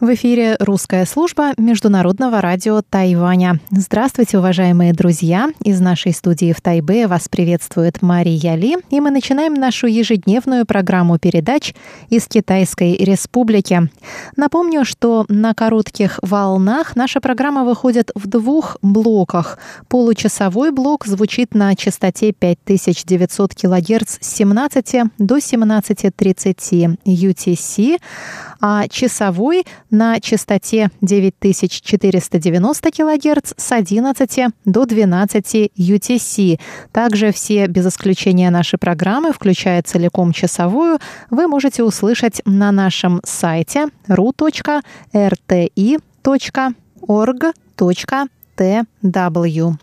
В эфире русская служба Международного радио Тайваня. Здравствуйте, уважаемые друзья! Из нашей студии в Тайбе вас приветствует Мария Ли, и мы начинаем нашу ежедневную программу передач из Китайской Республики. Напомню, что на коротких волнах наша программа выходит в двух блоках. Получасовой блок звучит на частоте 5900 кГц с 17 до 17.30 UTC, а часовой на частоте 9490 кГц с 11 до 12 UTC. Также все, без исключения наши программы, включая целиком часовую, вы можете услышать на нашем сайте ru.rti.org.tw. TW.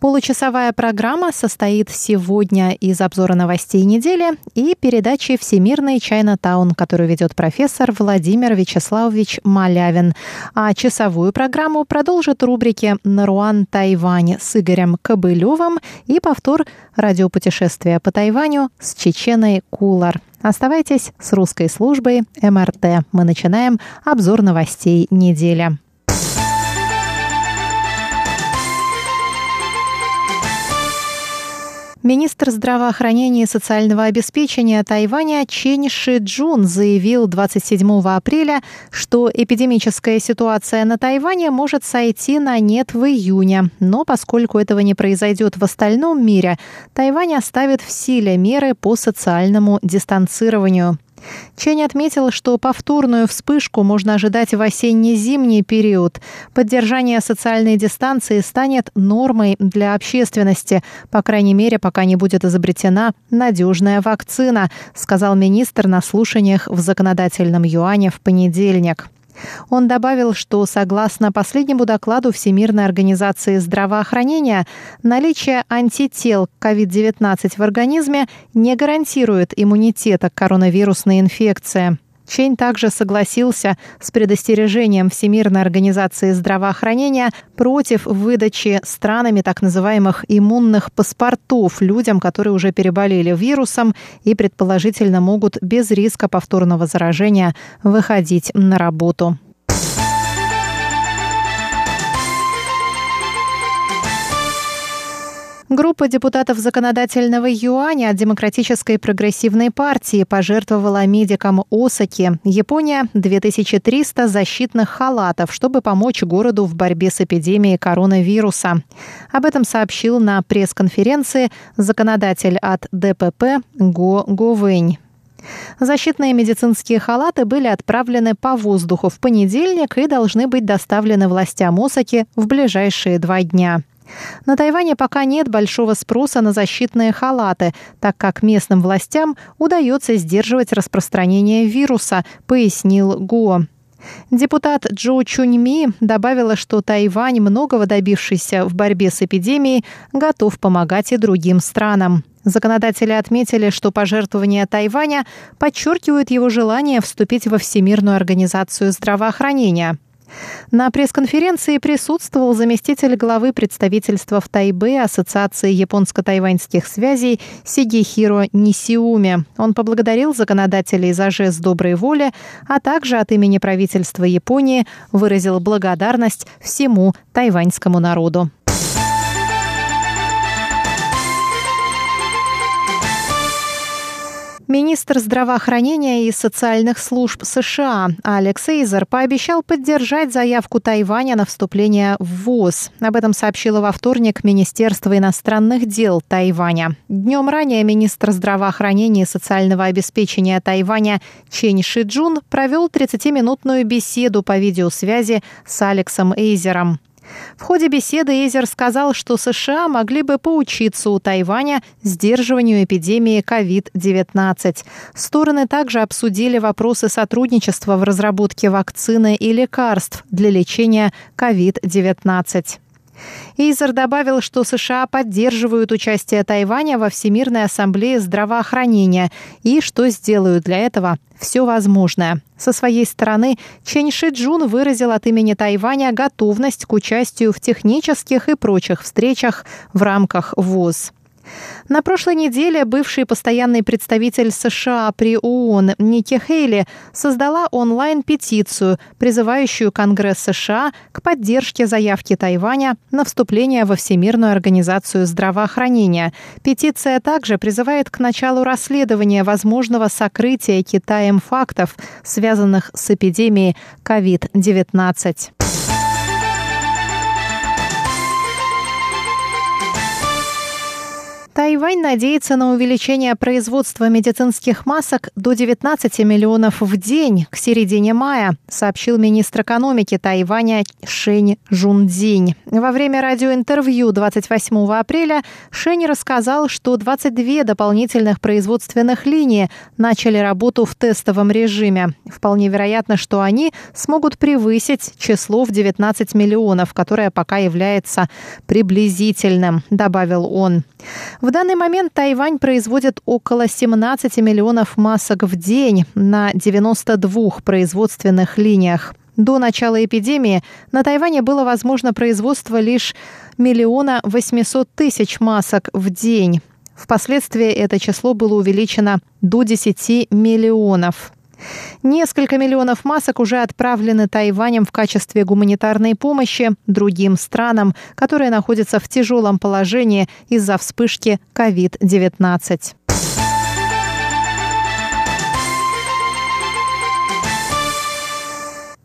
Получасовая программа состоит сегодня из обзора новостей недели и передачи «Всемирный Чайна-таун», которую ведет профессор Владимир Вячеславович Малявин. А часовую программу продолжит рубрики «Наруан Тайвань» с Игорем Кобылевым и повтор радиопутешествия по Тайваню с Чеченой Кулар. Оставайтесь с русской службой МРТ. Мы начинаем обзор новостей недели. Министр здравоохранения и социального обеспечения Тайваня Чен Ши Джун заявил 27 апреля, что эпидемическая ситуация на Тайване может сойти на нет в июне. Но поскольку этого не произойдет в остальном мире, Тайвань оставит в силе меры по социальному дистанцированию. Чень отметил, что повторную вспышку можно ожидать в осенне-зимний период. Поддержание социальной дистанции станет нормой для общественности, по крайней мере, пока не будет изобретена надежная вакцина, сказал министр на слушаниях в законодательном юане в понедельник. Он добавил, что согласно последнему докладу Всемирной организации здравоохранения, наличие антител к COVID-19 в организме не гарантирует иммунитета к коронавирусной инфекции. Чень также согласился с предостережением Всемирной организации здравоохранения против выдачи странами так называемых иммунных паспортов людям, которые уже переболели вирусом и предположительно могут без риска повторного заражения выходить на работу. Группа депутатов законодательного юаня от Демократической прогрессивной партии пожертвовала медикам Осаки, Япония, 2300 защитных халатов, чтобы помочь городу в борьбе с эпидемией коронавируса. Об этом сообщил на пресс-конференции законодатель от ДПП Го Говэнь. Защитные медицинские халаты были отправлены по воздуху в понедельник и должны быть доставлены властям Осаки в ближайшие два дня. На Тайване пока нет большого спроса на защитные халаты, так как местным властям удается сдерживать распространение вируса, пояснил Го. Депутат Джо Чуньми добавила, что Тайвань, многого добившийся в борьбе с эпидемией, готов помогать и другим странам. Законодатели отметили, что пожертвования Тайваня подчеркивают его желание вступить во Всемирную организацию здравоохранения. На пресс-конференции присутствовал заместитель главы представительства в Тайбе Ассоциации японско-тайваньских связей Сигихиро Нисиуми. Он поблагодарил законодателей за жест доброй воли, а также от имени правительства Японии выразил благодарность всему тайваньскому народу. Министр здравоохранения и социальных служб США Алекс Эйзер пообещал поддержать заявку Тайваня на вступление в ВОЗ. Об этом сообщило во вторник Министерство иностранных дел Тайваня. Днем ранее министр здравоохранения и социального обеспечения Тайваня Чен Шиджун провел 30-минутную беседу по видеосвязи с Алексом Эйзером. В ходе беседы Эйзер сказал, что США могли бы поучиться у Тайваня сдерживанию эпидемии COVID-19. Стороны также обсудили вопросы сотрудничества в разработке вакцины и лекарств для лечения COVID-19. Эйзер добавил, что США поддерживают участие Тайваня во Всемирной ассамблее здравоохранения и что сделают для этого все возможное. Со своей стороны, Чен Ши Джун выразил от имени Тайваня готовность к участию в технических и прочих встречах в рамках ВОЗ. На прошлой неделе бывший постоянный представитель США при ООН Ники Хейли создала онлайн-петицию, призывающую Конгресс США к поддержке заявки Тайваня на вступление во Всемирную организацию здравоохранения. Петиция также призывает к началу расследования возможного сокрытия Китаем фактов, связанных с эпидемией COVID-19. Тайвань надеется на увеличение производства медицинских масок до 19 миллионов в день к середине мая, сообщил министр экономики Тайваня Шень Жундзинь. Во время радиоинтервью 28 апреля Шень рассказал, что 22 дополнительных производственных линии начали работу в тестовом режиме. Вполне вероятно, что они смогут превысить число в 19 миллионов, которое пока является приблизительным, добавил он. В данный момент Тайвань производит около 17 миллионов масок в день на 92 производственных линиях. До начала эпидемии на Тайване было возможно производство лишь миллиона 800 тысяч масок в день. Впоследствии это число было увеличено до 10 миллионов. Несколько миллионов масок уже отправлены Тайванем в качестве гуманитарной помощи другим странам, которые находятся в тяжелом положении из-за вспышки COVID-19.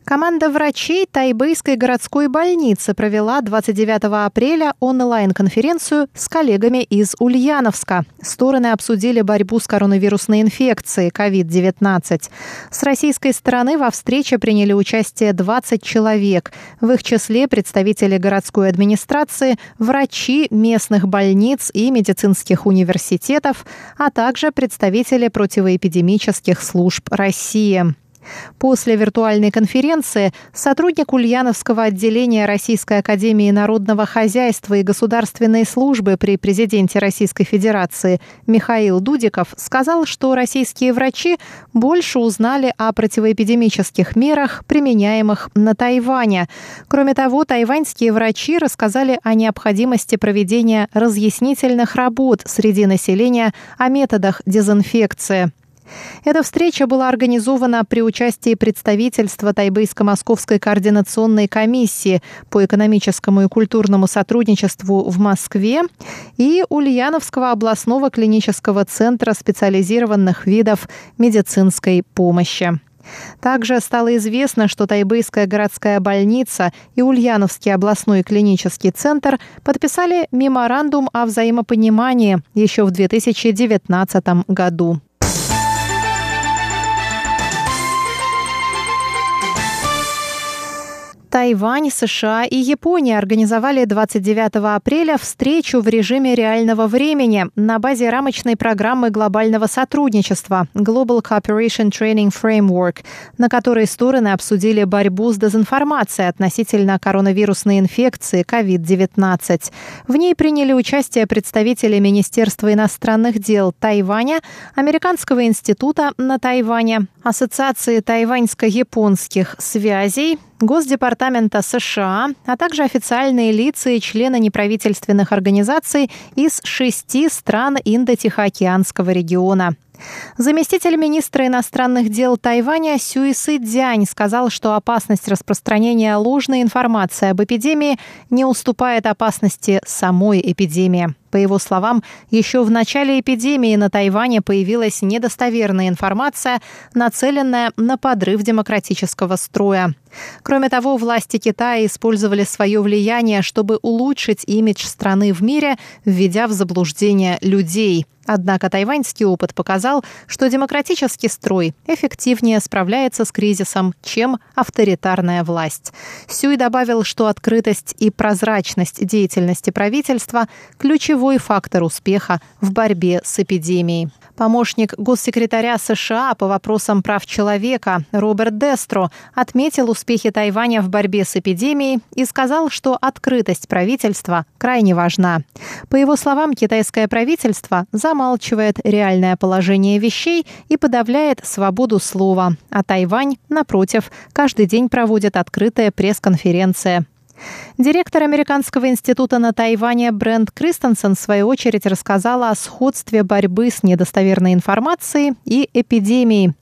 Команда врачей Тайбэйской городской больницы провела 29 апреля онлайн-конференцию с коллегами из Ульяновска. Стороны обсудили борьбу с коронавирусной инфекцией COVID-19. С российской стороны во встрече приняли участие 20 человек. В их числе представители городской администрации, врачи местных больниц и медицинских университетов, а также представители противоэпидемических служб России. После виртуальной конференции сотрудник Ульяновского отделения Российской Академии Народного Хозяйства и Государственной службы при президенте Российской Федерации Михаил Дудиков сказал, что российские врачи больше узнали о противоэпидемических мерах, применяемых на Тайване. Кроме того, тайваньские врачи рассказали о необходимости проведения разъяснительных работ среди населения о методах дезинфекции. Эта встреча была организована при участии представительства Тайбэйско-Московской координационной комиссии по экономическому и культурному сотрудничеству в Москве и Ульяновского областного клинического центра специализированных видов медицинской помощи. Также стало известно, что Тайбэйская городская больница и Ульяновский областной клинический центр подписали меморандум о взаимопонимании еще в 2019 году. Тайвань, США и Япония организовали 29 апреля встречу в режиме реального времени на базе рамочной программы глобального сотрудничества Global Cooperation Training Framework, на которой стороны обсудили борьбу с дезинформацией относительно коронавирусной инфекции COVID-19. В ней приняли участие представители Министерства иностранных дел Тайваня, Американского института на Тайване, Ассоциации тайваньско-японских связей, Госдепартамента США, а также официальные лица и члены неправительственных организаций из шести стран Индо-Тихоокеанского региона. Заместитель министра иностранных дел Тайваня Сюисы Дзянь сказал, что опасность распространения ложной информации об эпидемии не уступает опасности самой эпидемии. По его словам, еще в начале эпидемии на Тайване появилась недостоверная информация, нацеленная на подрыв демократического строя. Кроме того, власти Китая использовали свое влияние, чтобы улучшить имидж страны в мире, введя в заблуждение людей – Однако тайваньский опыт показал, что демократический строй эффективнее справляется с кризисом, чем авторитарная власть. Сюй добавил, что открытость и прозрачность деятельности правительства – ключевой фактор успеха в борьбе с эпидемией. Помощник госсекретаря США по вопросам прав человека Роберт Дестро отметил успехи Тайваня в борьбе с эпидемией и сказал, что открытость правительства крайне важна. По его словам, китайское правительство замалчивает реальное положение вещей и подавляет свободу слова, а Тайвань, напротив, каждый день проводит открытая пресс-конференция. Директор Американского института на Тайване Брент Кристенсен в свою очередь рассказала о сходстве борьбы с недостоверной информацией и эпидемией.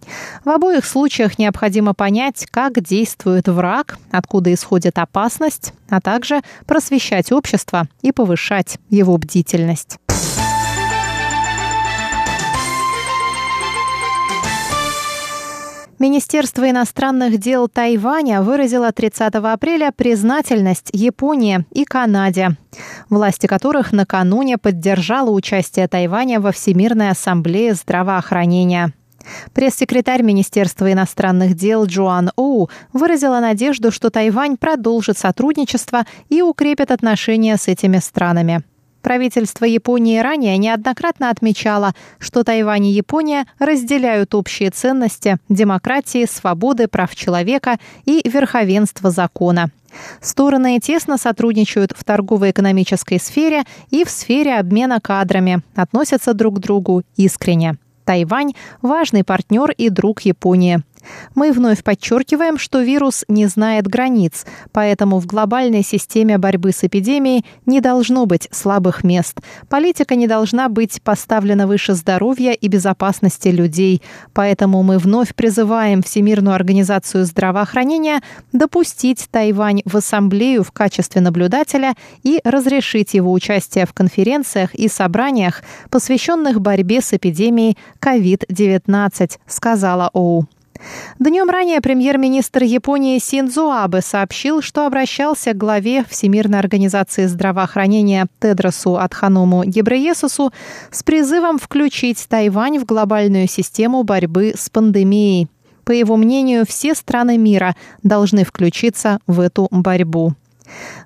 В обоих случаях необходимо понять, как действует враг, откуда исходит опасность, а также просвещать общество и повышать его бдительность. Министерство иностранных дел Тайваня выразило 30 апреля признательность Японии и Канаде, власти которых накануне поддержала участие Тайваня во Всемирной ассамблее здравоохранения. Пресс-секретарь Министерства иностранных дел Джоан Оу выразила надежду, что Тайвань продолжит сотрудничество и укрепит отношения с этими странами. Правительство Японии ранее неоднократно отмечало, что Тайвань и Япония разделяют общие ценности демократии, свободы, прав человека и верховенства закона. Стороны тесно сотрудничают в торгово-экономической сфере и в сфере обмена кадрами, относятся друг к другу искренне. Тайвань – важный партнер и друг Японии. Мы вновь подчеркиваем, что вирус не знает границ, поэтому в глобальной системе борьбы с эпидемией не должно быть слабых мест. Политика не должна быть поставлена выше здоровья и безопасности людей. Поэтому мы вновь призываем Всемирную организацию здравоохранения допустить Тайвань в ассамблею в качестве наблюдателя и разрешить его участие в конференциях и собраниях, посвященных борьбе с эпидемией COVID-19, сказала ОУ. Днем ранее премьер-министр Японии Синдзо Абе сообщил, что обращался к главе Всемирной организации здравоохранения Тедросу Адханому Гебреесусу с призывом включить Тайвань в глобальную систему борьбы с пандемией. По его мнению, все страны мира должны включиться в эту борьбу.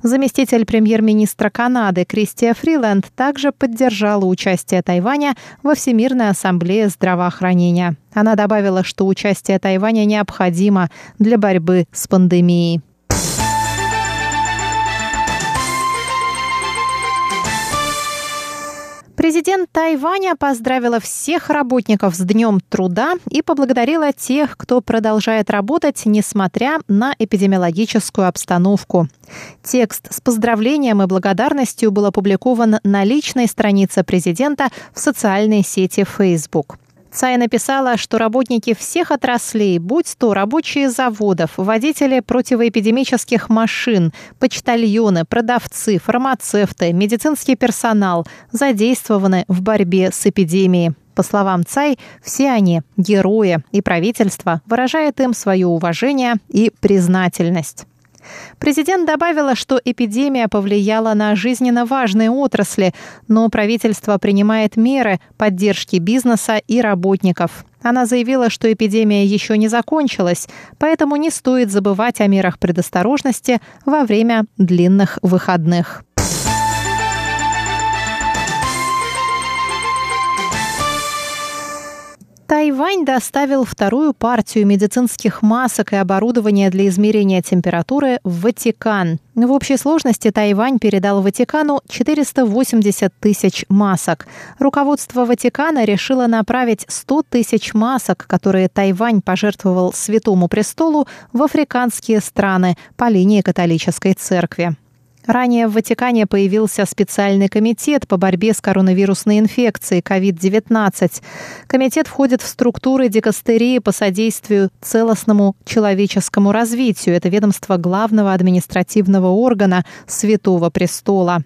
Заместитель премьер-министра Канады Кристия Фриленд также поддержала участие Тайваня во Всемирной ассамблее здравоохранения. Она добавила, что участие Тайваня необходимо для борьбы с пандемией. Президент Тайваня поздравила всех работников с Днем труда и поблагодарила тех, кто продолжает работать, несмотря на эпидемиологическую обстановку. Текст с поздравлением и благодарностью был опубликован на личной странице президента в социальной сети Facebook. Цай написала, что работники всех отраслей, будь то рабочие заводов, водители противоэпидемических машин, почтальоны, продавцы, фармацевты, медицинский персонал, задействованы в борьбе с эпидемией. По словам Цай, все они – герои, и правительство выражает им свое уважение и признательность. Президент добавила, что эпидемия повлияла на жизненно важные отрасли, но правительство принимает меры поддержки бизнеса и работников. Она заявила, что эпидемия еще не закончилась, поэтому не стоит забывать о мерах предосторожности во время длинных выходных. Тайвань доставил вторую партию медицинских масок и оборудования для измерения температуры в Ватикан. В общей сложности Тайвань передал Ватикану 480 тысяч масок. Руководство Ватикана решило направить 100 тысяч масок, которые Тайвань пожертвовал Святому Престолу, в африканские страны по линии католической церкви. Ранее в Ватикане появился специальный комитет по борьбе с коронавирусной инфекцией COVID-19. Комитет входит в структуры дикастерии по содействию целостному человеческому развитию. Это ведомство главного административного органа Святого Престола.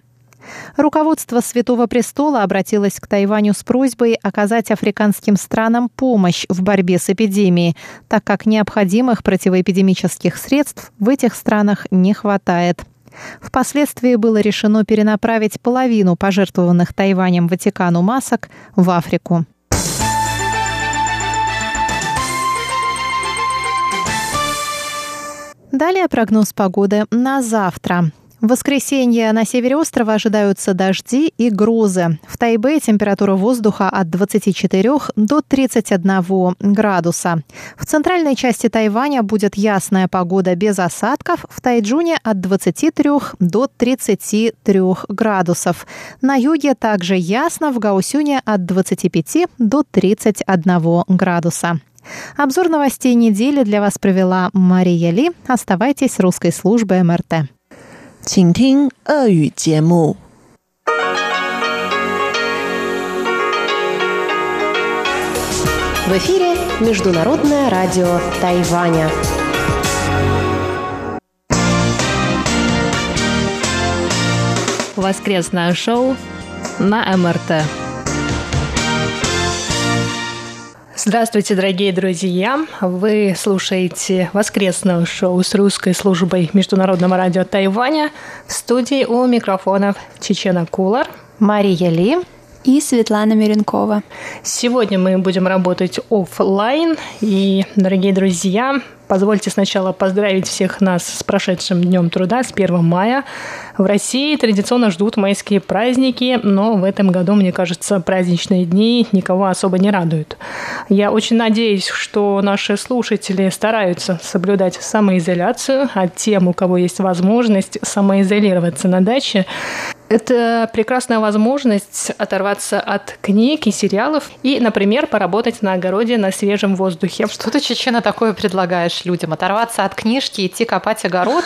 Руководство Святого Престола обратилось к Тайваню с просьбой оказать африканским странам помощь в борьбе с эпидемией, так как необходимых противоэпидемических средств в этих странах не хватает. Впоследствии было решено перенаправить половину пожертвованных Тайванем Ватикану масок в Африку. Далее прогноз погоды на завтра. В воскресенье на севере острова ожидаются дожди и грозы. В Тайбе температура воздуха от 24 до 31 градуса. В центральной части Тайваня будет ясная погода без осадков. В Тайджуне от 23 до 33 градусов. На юге также ясно, в Гаусюне от 25 до 31 градуса. Обзор новостей недели для вас провела Мария Ли. Оставайтесь с русской службой МРТ. 请听俄语节目。В эфире Международное радио Тайваня. Воскресное шоу на МРТ. Здравствуйте, дорогие друзья! Вы слушаете воскресное шоу с русской службой Международного радио Тайваня. В студии у микрофонов Чечена Кулар, Мария Ли и Светлана Миренкова. Сегодня мы будем работать офлайн. И, дорогие друзья, Позвольте сначала поздравить всех нас с прошедшим Днем труда, с 1 мая. В России традиционно ждут майские праздники, но в этом году, мне кажется, праздничные дни никого особо не радуют. Я очень надеюсь, что наши слушатели стараются соблюдать самоизоляцию, а тем, у кого есть возможность самоизолироваться на даче, это прекрасная возможность оторваться от книг и сериалов и, например, поработать на огороде на свежем воздухе. Что ты, Чечена, такое предлагаешь людям? Оторваться от книжки, идти копать огород?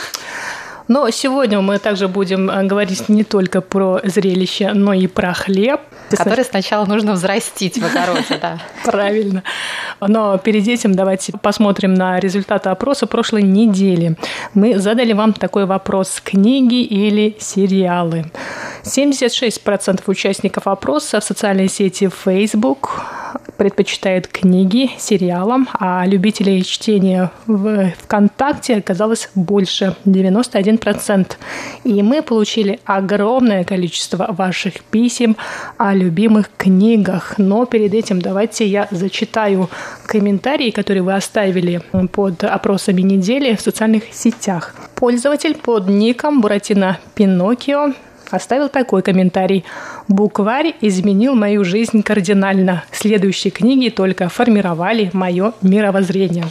Но сегодня мы также будем э, говорить не только про зрелище, но и про хлеб. Который сначала нужно взрастить в огороде, да. Правильно. Но перед этим давайте посмотрим на результаты опроса прошлой недели. Мы задали вам такой вопрос. Книги или сериалы? 76% участников опроса в социальной сети Facebook предпочитают книги сериалам, а любителей чтения в ВКонтакте оказалось больше, 91%. И мы получили огромное количество ваших писем о любимых книгах. Но перед этим давайте я зачитаю комментарии, которые вы оставили под опросами недели в социальных сетях. Пользователь под ником Буратино Пиноккио оставил такой комментарий. «Букварь изменил мою жизнь кардинально. Следующие книги только формировали мое мировоззрение».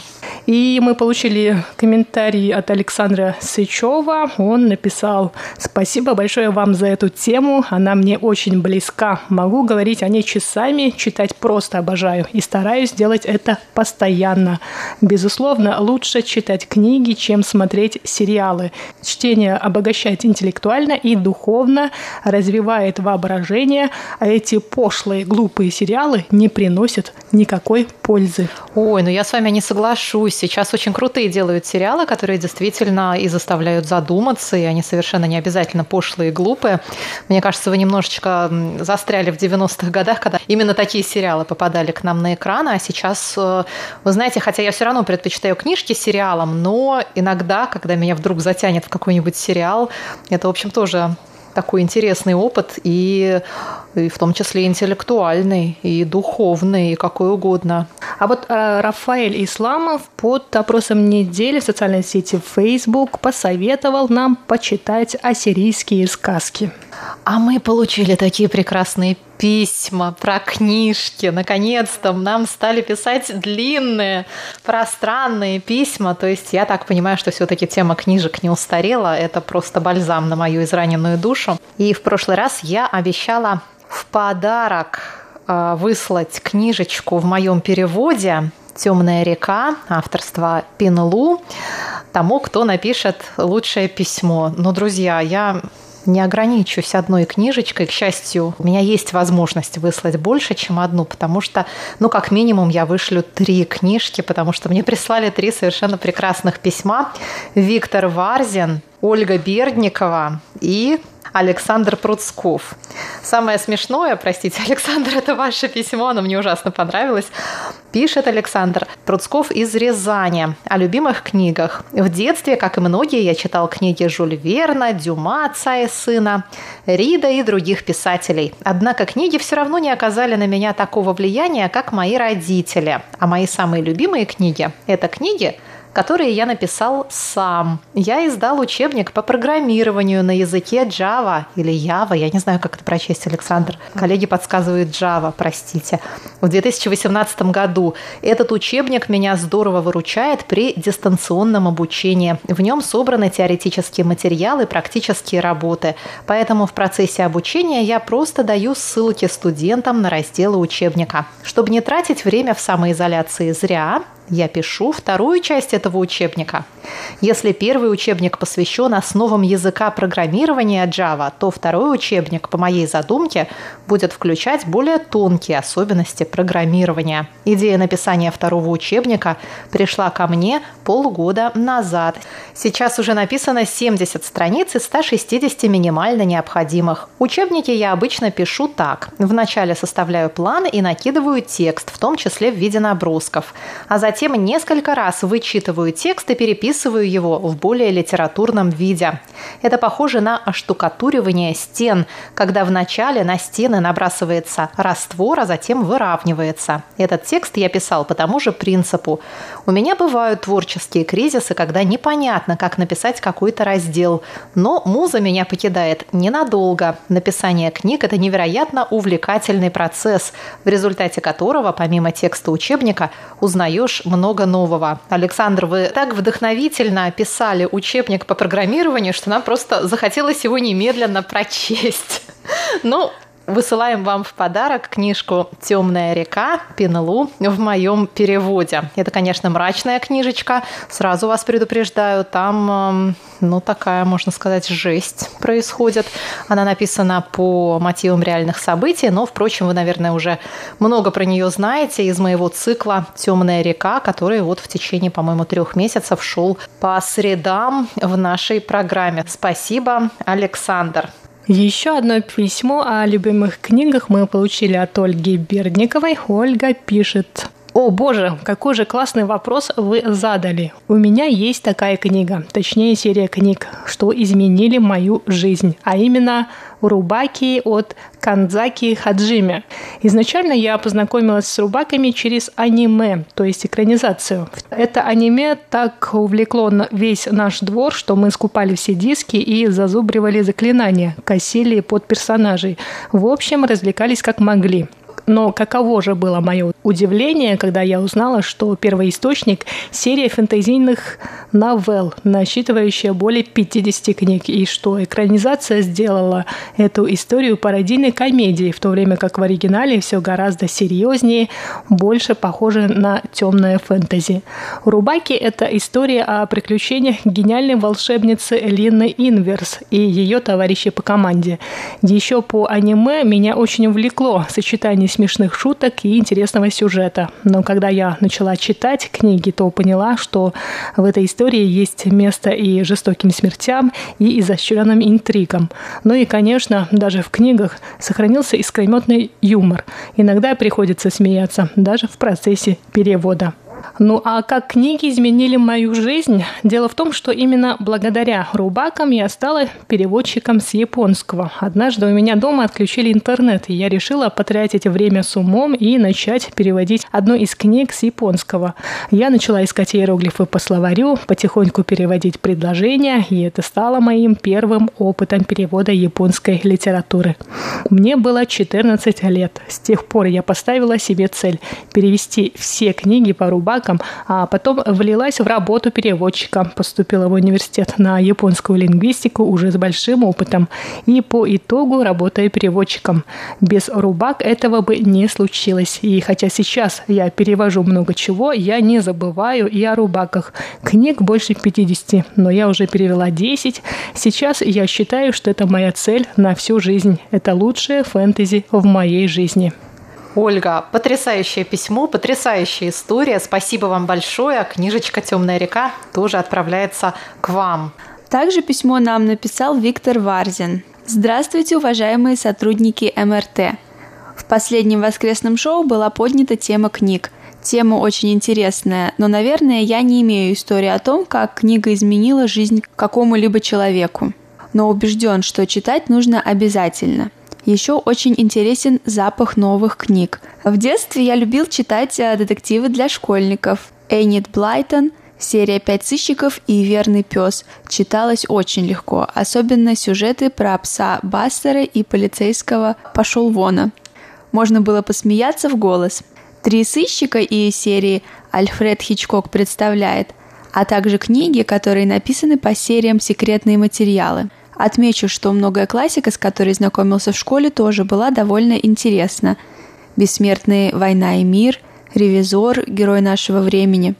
И мы получили комментарий от Александра Сычева. Он написал «Спасибо большое вам за эту тему. Она мне очень близка. Могу говорить о ней часами, читать просто обожаю. И стараюсь делать это постоянно. Безусловно, лучше читать книги, чем смотреть сериалы. Чтение обогащает интеллектуально и духовно, развивает воображение, а эти пошлые, глупые сериалы не приносят никакой пользы. Ой, ну я с вами не соглашусь. Сейчас очень крутые делают сериалы, которые действительно и заставляют задуматься, и они совершенно не обязательно пошлые и глупые. Мне кажется, вы немножечко застряли в 90-х годах, когда именно такие сериалы попадали к нам на экран, а сейчас, э, вы знаете, хотя я все равно предпочитаю книжки сериалам, но иногда, когда меня вдруг затянет в какой-нибудь сериал, это, в общем, тоже такой интересный опыт, и, и в том числе интеллектуальный, и духовный, и какой угодно. А вот э, Рафаэль Исламов под опросом недели в социальной сети Facebook посоветовал нам почитать ассирийские сказки. А мы получили такие прекрасные письма про книжки. Наконец-то нам стали писать длинные, пространные письма. То есть я так понимаю, что все-таки тема книжек не устарела. Это просто бальзам на мою израненную душу. И в прошлый раз я обещала в подарок а, выслать книжечку в моем переводе «Темная река» авторства Пинлу тому, кто напишет лучшее письмо. Но, друзья, я не ограничусь одной книжечкой. К счастью, у меня есть возможность выслать больше, чем одну, потому что, ну, как минимум, я вышлю три книжки, потому что мне прислали три совершенно прекрасных письма. Виктор Варзин, Ольга Бердникова и Александр Пруцков. Самое смешное, простите, Александр, это ваше письмо, оно мне ужасно понравилось. Пишет Александр Труцков из Рязани о любимых книгах. В детстве, как и многие, я читал книги Жюль Верна, Дюма, отца и сына, Рида и других писателей. Однако книги все равно не оказали на меня такого влияния, как мои родители. А мои самые любимые книги – это книги, которые я написал сам. Я издал учебник по программированию на языке Java или Java, я не знаю, как это прочесть, Александр. Коллеги подсказывают Java, простите. В 2018 году этот учебник меня здорово выручает при дистанционном обучении. В нем собраны теоретические материалы, практические работы. Поэтому в процессе обучения я просто даю ссылки студентам на разделы учебника. Чтобы не тратить время в самоизоляции зря, я пишу вторую часть этого учебника. Если первый учебник посвящен основам языка программирования Java, то второй учебник, по моей задумке, будет включать более тонкие особенности программирования. Идея написания второго учебника пришла ко мне полгода назад. Сейчас уже написано 70 страниц из 160 минимально необходимых. Учебники я обычно пишу так. Вначале составляю план и накидываю текст, в том числе в виде набросков. А затем несколько раз вычитываю текст и переписываю его в более литературном виде. Это похоже на оштукатуривание стен, когда вначале на стены набрасывается раствор, а затем выравнивается. Этот текст я писал по тому же принципу. У меня бывают творческие кризисы, когда непонятно, как написать какой-то раздел. Но муза меня покидает ненадолго. Написание книг – это невероятно увлекательный процесс, в результате которого, помимо текста учебника, узнаешь много нового. Александр, вы так вдохновительно описали учебник по программированию, что нам просто захотелось его немедленно прочесть. Ну, Высылаем вам в подарок книжку «Темная река» Пинелу в моем переводе. Это, конечно, мрачная книжечка. Сразу вас предупреждаю, там, эм, ну, такая, можно сказать, жесть происходит. Она написана по мотивам реальных событий, но, впрочем, вы, наверное, уже много про нее знаете из моего цикла «Темная река», который вот в течение, по-моему, трех месяцев шел по средам в нашей программе. Спасибо, Александр. Еще одно письмо о любимых книгах мы получили от Ольги Бердниковой. Ольга пишет. О боже, какой же классный вопрос вы задали. У меня есть такая книга, точнее серия книг, что изменили мою жизнь, а именно Рубаки от Канзаки Хаджими. Изначально я познакомилась с рубаками через аниме, то есть экранизацию. Это аниме так увлекло весь наш двор, что мы скупали все диски и зазубривали заклинания, косили под персонажей. В общем, развлекались как могли. Но каково же было мое удивление, когда я узнала, что первоисточник – серия фэнтезийных новелл, насчитывающая более 50 книг, и что экранизация сделала эту историю пародийной комедией, в то время как в оригинале все гораздо серьезнее, больше похоже на темное фэнтези. Рубаки – это история о приключениях гениальной волшебницы Элины Инверс и ее товарищей по команде. Еще по аниме меня очень увлекло сочетание смешных шуток и интересного сюжета. Но когда я начала читать книги, то поняла, что в этой истории есть место и жестоким смертям, и изощренным интригам. Ну и, конечно, даже в книгах сохранился искрометный юмор. Иногда приходится смеяться, даже в процессе перевода. Ну а как книги изменили мою жизнь? Дело в том, что именно благодаря рубакам я стала переводчиком с японского. Однажды у меня дома отключили интернет, и я решила потратить время с умом и начать переводить одну из книг с японского. Я начала искать иероглифы по словарю, потихоньку переводить предложения, и это стало моим первым опытом перевода японской литературы. Мне было 14 лет. С тех пор я поставила себе цель перевести все книги по рубакам собакам, а потом влилась в работу переводчика, поступила в университет на японскую лингвистику уже с большим опытом и по итогу работаю переводчиком. Без рубак этого бы не случилось. И хотя сейчас я перевожу много чего, я не забываю и о рубаках. Книг больше 50, но я уже перевела 10. Сейчас я считаю, что это моя цель на всю жизнь. Это лучшее фэнтези в моей жизни. Ольга, потрясающее письмо, потрясающая история. Спасибо вам большое. Книжечка «Темная река» тоже отправляется к вам. Также письмо нам написал Виктор Варзин. Здравствуйте, уважаемые сотрудники МРТ. В последнем воскресном шоу была поднята тема книг. Тема очень интересная, но, наверное, я не имею истории о том, как книга изменила жизнь какому-либо человеку. Но убежден, что читать нужно обязательно. Еще очень интересен запах новых книг. В детстве я любил читать э, детективы для школьников. Эннет Блайтон, серия «Пять сыщиков» и «Верный пес» читалась очень легко, особенно сюжеты про пса Бастера и полицейского «Пошел вона». Можно было посмеяться в голос. Три сыщика и серии Альфред Хичкок представляет, а также книги, которые написаны по сериям «Секретные материалы». Отмечу, что многое классика, с которой знакомился в школе, тоже была довольно интересна. «Бессмертные война и мир», «Ревизор», «Герой нашего времени».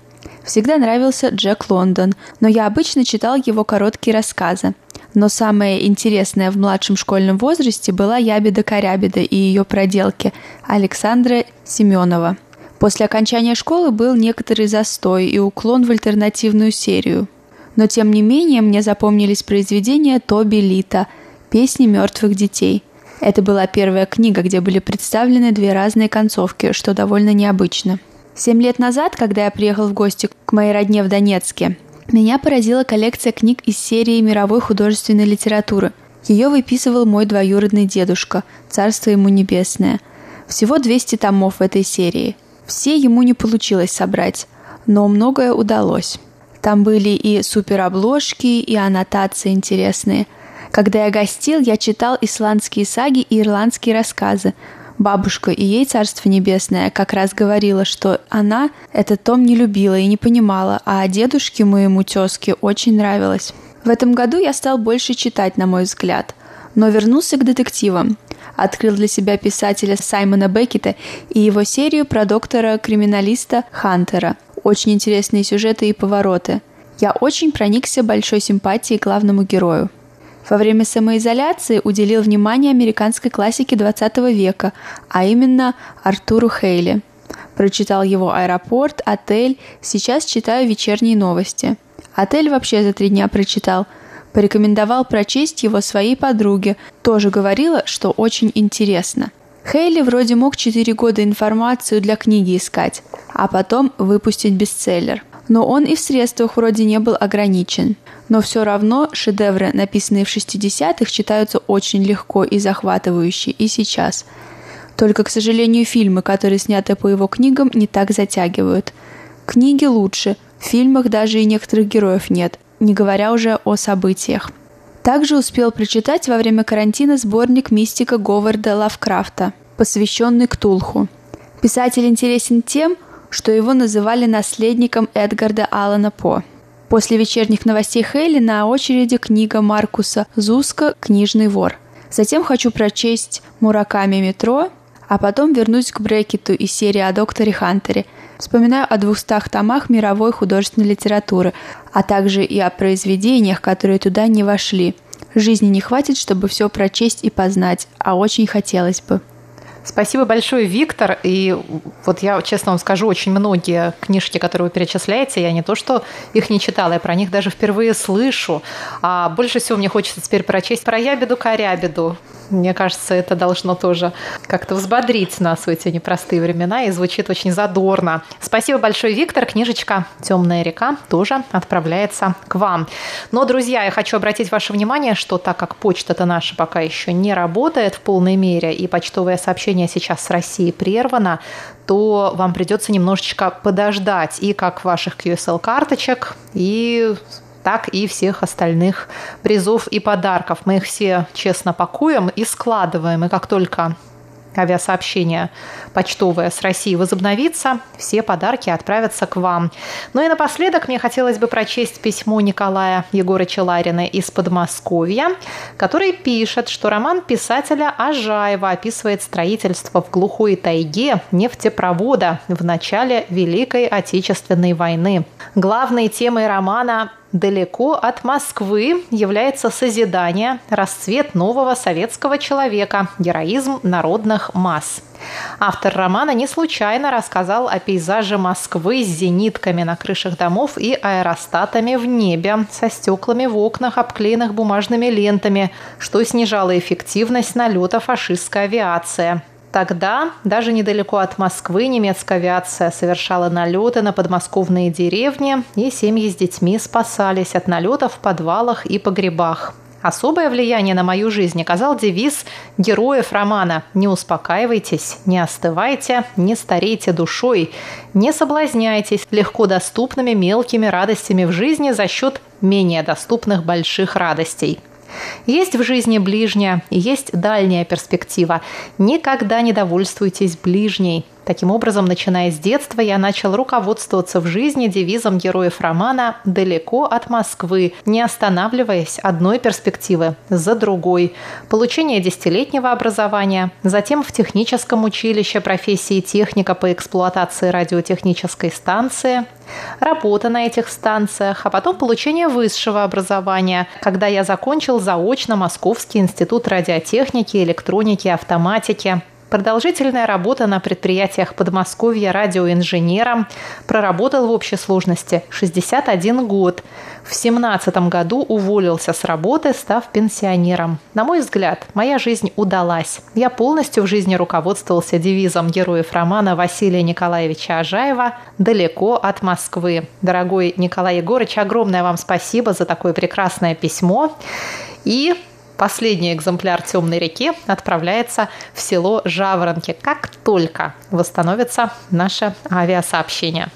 Всегда нравился Джек Лондон, но я обычно читал его короткие рассказы. Но самое интересное в младшем школьном возрасте была Ябеда-Корябеда и ее проделки Александра Семенова. После окончания школы был некоторый застой и уклон в альтернативную серию. Но тем не менее мне запомнились произведения Тоби Лита «Песни мертвых детей». Это была первая книга, где были представлены две разные концовки, что довольно необычно. Семь лет назад, когда я приехал в гости к моей родне в Донецке, меня поразила коллекция книг из серии мировой художественной литературы. Ее выписывал мой двоюродный дедушка, царство ему небесное. Всего 200 томов в этой серии. Все ему не получилось собрать, но многое удалось. Там были и суперобложки, и аннотации интересные. Когда я гостил, я читал исландские саги и ирландские рассказы, Бабушка и ей Царство Небесное как раз говорила, что она этот том не любила и не понимала, а дедушке моему тезке очень нравилось. В этом году я стал больше читать, на мой взгляд, но вернулся к детективам. Открыл для себя писателя Саймона Беккета и его серию про доктора-криминалиста Хантера. Очень интересные сюжеты и повороты. Я очень проникся большой симпатией к главному герою – во время самоизоляции уделил внимание американской классике 20 века, а именно Артуру Хейли. Прочитал его «Аэропорт», «Отель», сейчас читаю «Вечерние новости». «Отель» вообще за три дня прочитал. Порекомендовал прочесть его своей подруге, тоже говорила, что очень интересно. Хейли вроде мог 4 года информацию для книги искать, а потом выпустить бестселлер. Но он и в средствах вроде не был ограничен – но все равно шедевры, написанные в 60-х, читаются очень легко и захватывающе и сейчас. Только, к сожалению, фильмы, которые сняты по его книгам, не так затягивают. Книги лучше, в фильмах даже и некоторых героев нет, не говоря уже о событиях. Также успел прочитать во время карантина сборник мистика Говарда Лавкрафта, посвященный Ктулху. Писатель интересен тем, что его называли наследником Эдгарда Аллана По – После вечерних новостей Хейли на очереди книга Маркуса Зуска «Книжный вор». Затем хочу прочесть Мураками «Метро», а потом вернусь к Брекету и серии о докторе Хантере. Вспоминаю о двухстах томах мировой художественной литературы, а также и о произведениях, которые туда не вошли. Жизни не хватит, чтобы все прочесть и познать, а очень хотелось бы. Спасибо большое, Виктор. И вот я, честно вам скажу, очень многие книжки, которые вы перечисляете, я не то, что их не читала, я про них даже впервые слышу. А больше всего мне хочется теперь прочесть про ябеду корябеду. Мне кажется, это должно тоже как-то взбодрить нас в эти непростые времена и звучит очень задорно. Спасибо большое, Виктор. Книжечка «Темная река» тоже отправляется к вам. Но, друзья, я хочу обратить ваше внимание, что так как почта-то наша пока еще не работает в полной мере, и почтовое сообщение сейчас с России прервано, то вам придется немножечко подождать и как ваших QSL-карточек, и так и всех остальных призов и подарков. Мы их все честно пакуем и складываем. И как только авиасообщение почтовое с России возобновится, все подарки отправятся к вам. Ну и напоследок мне хотелось бы прочесть письмо Николая Егорыча Ларина из Подмосковья, который пишет, что роман писателя Ажаева описывает строительство в глухой тайге нефтепровода в начале Великой Отечественной войны. Главной темой романа Далеко от Москвы является созидание, расцвет нового советского человека, героизм народных масс. Автор романа не случайно рассказал о пейзаже Москвы с зенитками на крышах домов и аэростатами в небе, со стеклами в окнах, обклеенных бумажными лентами, что снижало эффективность налета фашистской авиации. Тогда даже недалеко от Москвы немецкая авиация совершала налеты на подмосковные деревни, и семьи с детьми спасались от налетов в подвалах и погребах. Особое влияние на мою жизнь оказал девиз героев романа «Не успокаивайтесь, не остывайте, не старейте душой, не соблазняйтесь легко доступными мелкими радостями в жизни за счет менее доступных больших радостей». Есть в жизни ближняя, есть дальняя перспектива. Никогда не довольствуйтесь ближней. Таким образом, начиная с детства, я начал руководствоваться в жизни девизом героев романа «Далеко от Москвы», не останавливаясь одной перспективы за другой. Получение десятилетнего образования, затем в техническом училище профессии техника по эксплуатации радиотехнической станции, работа на этих станциях, а потом получение высшего образования, когда я закончил заочно Московский институт радиотехники, электроники, автоматики, Продолжительная работа на предприятиях Подмосковья радиоинженером проработал в общей сложности 61 год. В 17 году уволился с работы, став пенсионером. На мой взгляд, моя жизнь удалась. Я полностью в жизни руководствовался девизом героев романа Василия Николаевича Ажаева «Далеко от Москвы». Дорогой Николай Егорович, огромное вам спасибо за такое прекрасное письмо. И Последний экземпляр «Темной реки» отправляется в село Жаворонки, как только восстановится наше авиасообщение.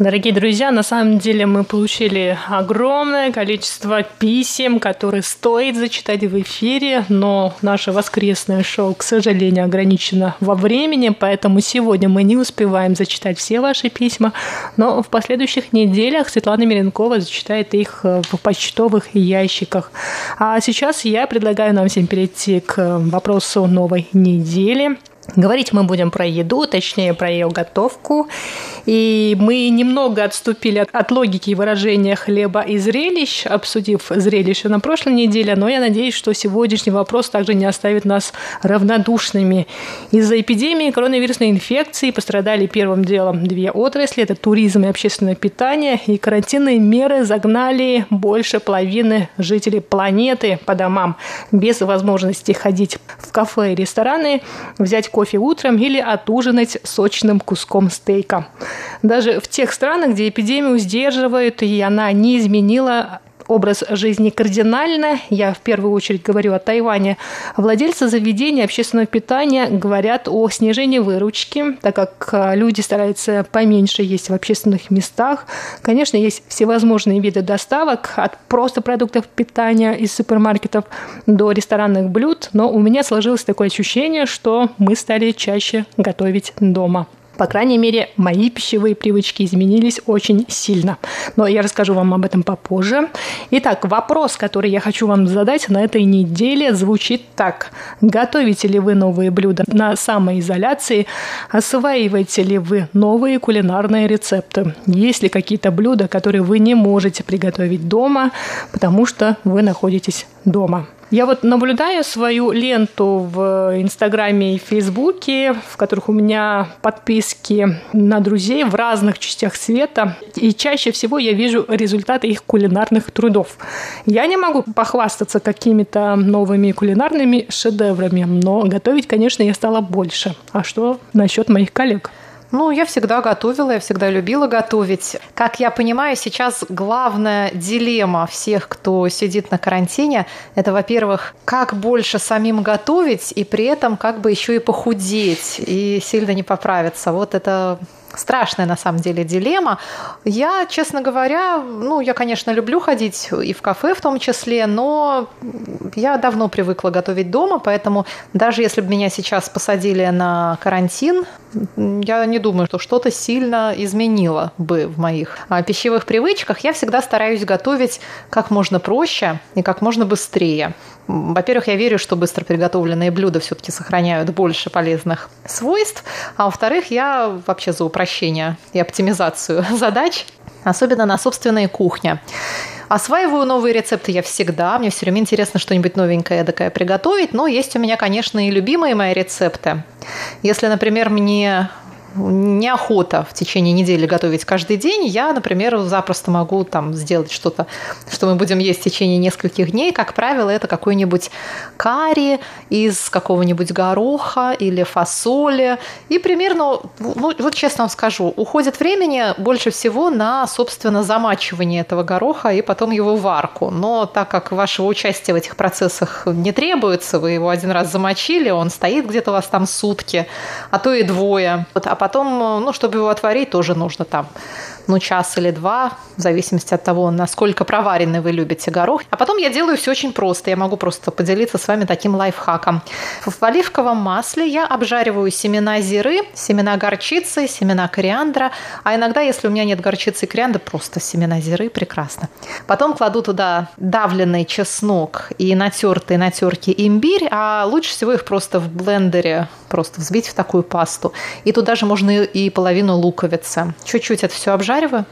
Дорогие друзья, на самом деле мы получили огромное количество писем, которые стоит зачитать в эфире, но наше воскресное шоу, к сожалению, ограничено во времени, поэтому сегодня мы не успеваем зачитать все ваши письма, но в последующих неделях Светлана Миренкова зачитает их в почтовых ящиках. А сейчас я предлагаю нам всем перейти к вопросу новой недели. Говорить мы будем про еду, точнее про ее готовку. И мы немного отступили от, от логики выражения хлеба и зрелищ, обсудив зрелище на прошлой неделе, но я надеюсь, что сегодняшний вопрос также не оставит нас равнодушными. Из-за эпидемии коронавирусной инфекции пострадали первым делом две отрасли – это туризм и общественное питание, и карантинные меры загнали больше половины жителей планеты по домам без возможности ходить в кафе и рестораны, взять кофе утром или отужинать сочным куском стейка. Даже в тех странах, где эпидемию сдерживают, и она не изменила образ жизни кардинально, я в первую очередь говорю о Тайване, владельцы заведений общественного питания говорят о снижении выручки, так как а, люди стараются поменьше есть в общественных местах. Конечно, есть всевозможные виды доставок от просто продуктов питания из супермаркетов до ресторанных блюд, но у меня сложилось такое ощущение, что мы стали чаще готовить дома. По крайней мере, мои пищевые привычки изменились очень сильно. Но я расскажу вам об этом попозже. Итак, вопрос, который я хочу вам задать на этой неделе, звучит так. Готовите ли вы новые блюда на самоизоляции? Осваиваете ли вы новые кулинарные рецепты? Есть ли какие-то блюда, которые вы не можете приготовить дома, потому что вы находитесь дома? Я вот наблюдаю свою ленту в Инстаграме и Фейсбуке, в которых у меня подписки на друзей в разных частях света, и чаще всего я вижу результаты их кулинарных трудов. Я не могу похвастаться какими-то новыми кулинарными шедеврами, но готовить, конечно, я стала больше. А что насчет моих коллег? Ну, я всегда готовила, я всегда любила готовить. Как я понимаю, сейчас главная дилемма всех, кто сидит на карантине, это, во-первых, как больше самим готовить и при этом как бы еще и похудеть и сильно не поправиться. Вот это страшная на самом деле дилемма. Я, честно говоря, ну, я, конечно, люблю ходить и в кафе в том числе, но я давно привыкла готовить дома, поэтому даже если бы меня сейчас посадили на карантин, я не думаю, что что-то сильно изменило бы в моих а, пищевых привычках. Я всегда стараюсь готовить как можно проще и как можно быстрее. Во-первых, я верю, что быстро приготовленные блюда все-таки сохраняют больше полезных свойств. А во-вторых, я вообще за упрощение и оптимизацию задач, особенно на собственной кухне. Осваиваю новые рецепты я всегда. Мне все время интересно что-нибудь новенькое такое приготовить. Но есть у меня, конечно, и любимые мои рецепты. Если, например, мне неохота в течение недели готовить каждый день, я, например, запросто могу там сделать что-то, что мы будем есть в течение нескольких дней. Как правило, это какой-нибудь карри из какого-нибудь гороха или фасоли. И примерно, ну, вот честно вам скажу, уходит времени больше всего на, собственно, замачивание этого гороха и потом его варку. Но так как вашего участия в этих процессах не требуется, вы его один раз замочили, он стоит где-то у вас там сутки, а то и двое. Вот, а потом, ну, чтобы его отварить, тоже нужно там ну, час или два, в зависимости от того, насколько проваренный вы любите горох. А потом я делаю все очень просто. Я могу просто поделиться с вами таким лайфхаком. В оливковом масле я обжариваю семена зиры, семена горчицы, семена кориандра. А иногда, если у меня нет горчицы и кориандра, просто семена зиры прекрасно. Потом кладу туда давленный чеснок и натертый на терке имбирь, а лучше всего их просто в блендере просто взбить в такую пасту. И туда же можно и половину луковицы. Чуть-чуть это все обжариваю.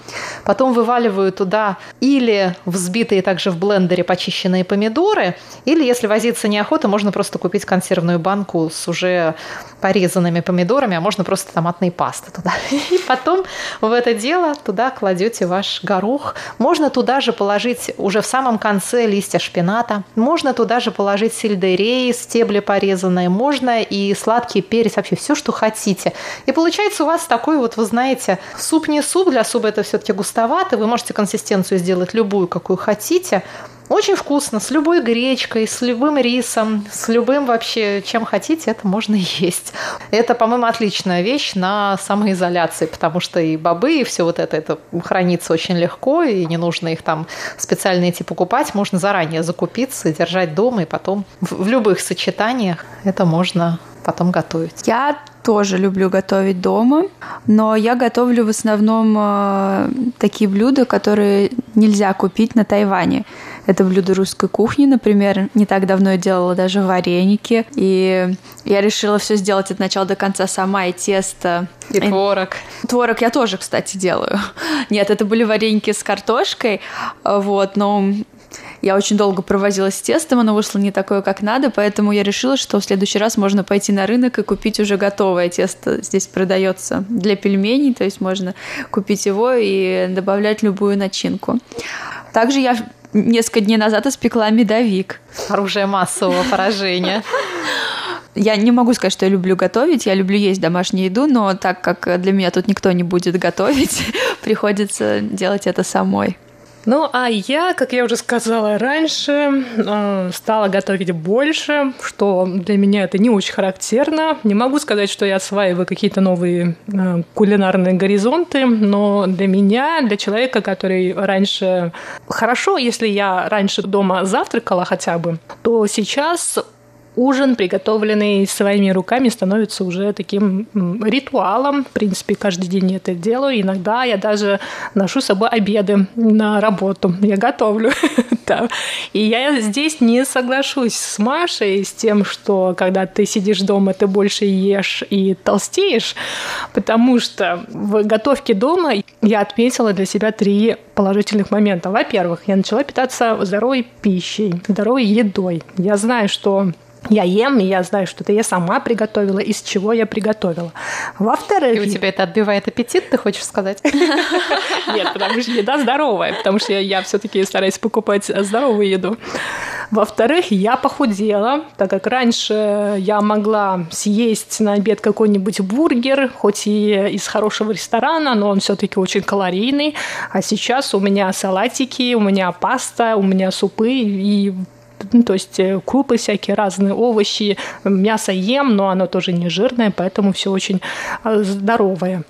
Потом вываливаю туда или взбитые также в блендере почищенные помидоры, или если возиться неохота, можно просто купить консервную банку с уже порезанными помидорами, а можно просто томатной пасты туда. И потом в это дело туда кладете ваш горох. Можно туда же положить уже в самом конце листья шпината. Можно туда же положить сельдерей, стебли порезанные. Можно и сладкий перец, вообще все, что хотите. И получается у вас такой вот, вы знаете, суп не суп, для супа это все-таки густовато. Вы можете консистенцию сделать любую, какую хотите. Очень вкусно, с любой гречкой, с любым рисом, с любым вообще, чем хотите, это можно есть. Это, по-моему, отличная вещь на самоизоляции, потому что и бобы, и все вот это, это хранится очень легко, и не нужно их там специально идти покупать, можно заранее закупиться, держать дома, и потом в, в любых сочетаниях это можно потом готовить. Я тоже люблю готовить дома, но я готовлю в основном э, такие блюда, которые нельзя купить на Тайване. Это блюдо русской кухни, например. Не так давно я делала даже вареники. И я решила все сделать от начала до конца сама, и тесто. И творог. Творог я тоже, кстати, делаю. Нет, это были вареники с картошкой, вот, но я очень долго провозилась с тестом, оно вышло не такое, как надо, поэтому я решила, что в следующий раз можно пойти на рынок и купить уже готовое тесто. Здесь продается для пельменей, то есть можно купить его и добавлять любую начинку. Также я несколько дней назад испекла медовик. Оружие массового поражения. Я не могу сказать, что я люблю готовить, я люблю есть домашнюю еду, но так как для меня тут никто не будет готовить, приходится делать это самой. Ну, а я, как я уже сказала раньше, э, стала готовить больше, что для меня это не очень характерно. Не могу сказать, что я осваиваю какие-то новые э, кулинарные горизонты, но для меня, для человека, который раньше... Хорошо, если я раньше дома завтракала хотя бы, то сейчас ужин, приготовленный своими руками, становится уже таким ритуалом. В принципе, каждый день я это делаю. Иногда я даже ношу с собой обеды на работу. Я готовлю. И я здесь не соглашусь с Машей, с тем, что когда ты сидишь дома, ты больше ешь и толстеешь, потому что в готовке дома я отметила для себя три положительных момента. Во-первых, я начала питаться здоровой пищей, здоровой едой. Я знаю, что я ем, и я знаю, что это я сама приготовила, из чего я приготовила. Во-вторых... И у тебя это отбивает аппетит, ты хочешь сказать? Нет, потому что еда здоровая, потому что я все-таки стараюсь покупать здоровую еду. Во-вторых, я похудела, так как раньше я могла съесть на обед какой-нибудь бургер, хоть и из хорошего ресторана, но он все-таки очень калорийный. А сейчас у меня салатики, у меня паста, у меня супы, и ну, то есть э, крупы всякие разные, овощи, мясо ем, но оно тоже не жирное, поэтому все очень э, здоровое.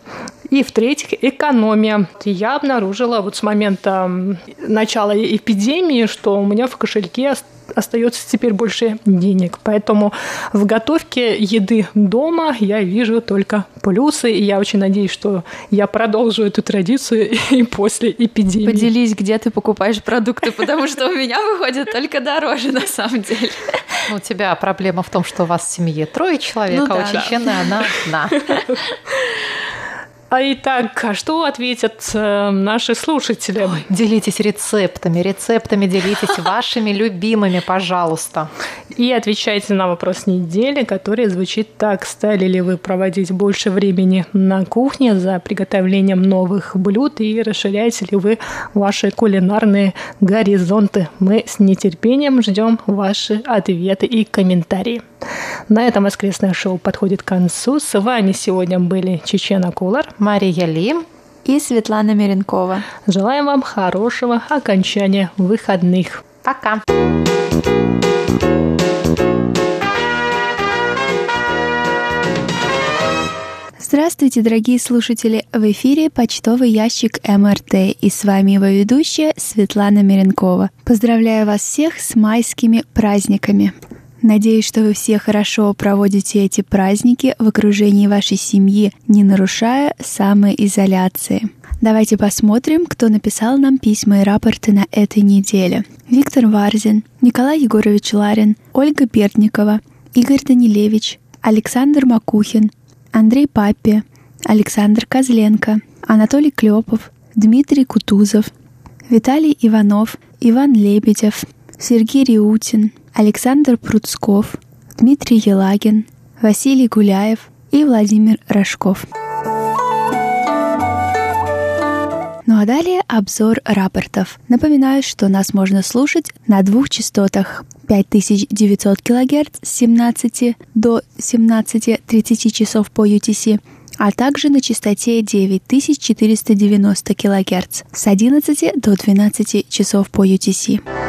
И в-третьих, экономия. Я обнаружила вот с момента начала эпидемии, что у меня в кошельке остается теперь больше денег. Поэтому в готовке еды дома я вижу только плюсы. И я очень надеюсь, что я продолжу эту традицию и после эпидемии. Поделись, где ты покупаешь продукты, потому что у меня выходит только дороже на самом деле. Ну, у тебя проблема в том, что у вас в семье трое человек, ну, а у Чечены она одна. А итак, а что ответят э, наши слушатели? Ой, делитесь рецептами, рецептами делитесь вашими любимыми, пожалуйста. И отвечайте на вопрос недели, который звучит так. Стали ли вы проводить больше времени на кухне за приготовлением новых блюд и расширяете ли вы ваши кулинарные горизонты? Мы с нетерпением ждем ваши ответы и комментарии. На этом воскресное шоу подходит к концу. С вами сегодня были Чечена Кулар, Мария Ли и Светлана Миренкова. Желаем вам хорошего окончания выходных. Пока. Здравствуйте, дорогие слушатели! В эфире почтовый ящик МРТ и с вами его ведущая Светлана Миренкова. Поздравляю вас всех с майскими праздниками! Надеюсь, что вы все хорошо проводите эти праздники в окружении вашей семьи, не нарушая самоизоляции. Давайте посмотрим, кто написал нам письма и рапорты на этой неделе. Виктор Варзин, Николай Егорович Ларин, Ольга Бердникова, Игорь Данилевич, Александр Макухин, Андрей Паппи, Александр Козленко, Анатолий Клепов, Дмитрий Кутузов, Виталий Иванов, Иван Лебедев, Сергей Риутин, Александр Пруцков, Дмитрий Елагин, Василий Гуляев и Владимир Рожков. Ну а далее обзор рапортов. Напоминаю, что нас можно слушать на двух частотах 5900 кГц с 17 до 17.30 часов по UTC, а также на частоте 9490 кГц с 11 до 12 часов по UTC.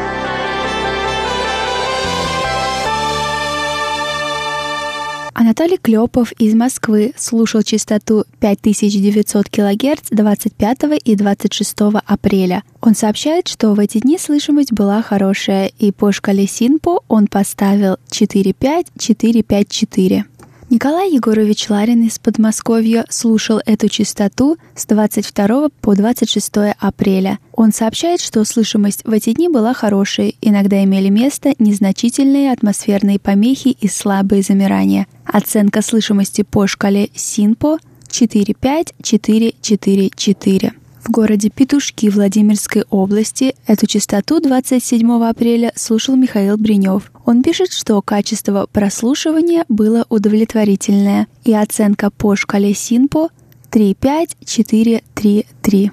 Анатолий Клепов из Москвы слушал частоту 5900 кГц 25 и 26 апреля. Он сообщает, что в эти дни слышимость была хорошая, и по шкале Синпо он поставил 45454. Николай Егорович Ларин из Подмосковья слушал эту частоту с 22 по 26 апреля. Он сообщает, что слышимость в эти дни была хорошей, иногда имели место незначительные атмосферные помехи и слабые замирания. Оценка слышимости по шкале СИНПО 45444. В городе Петушки Владимирской области эту частоту 27 апреля слушал Михаил Бринев. Он пишет, что качество прослушивания было удовлетворительное, и оценка по шкале СИНПО 35433.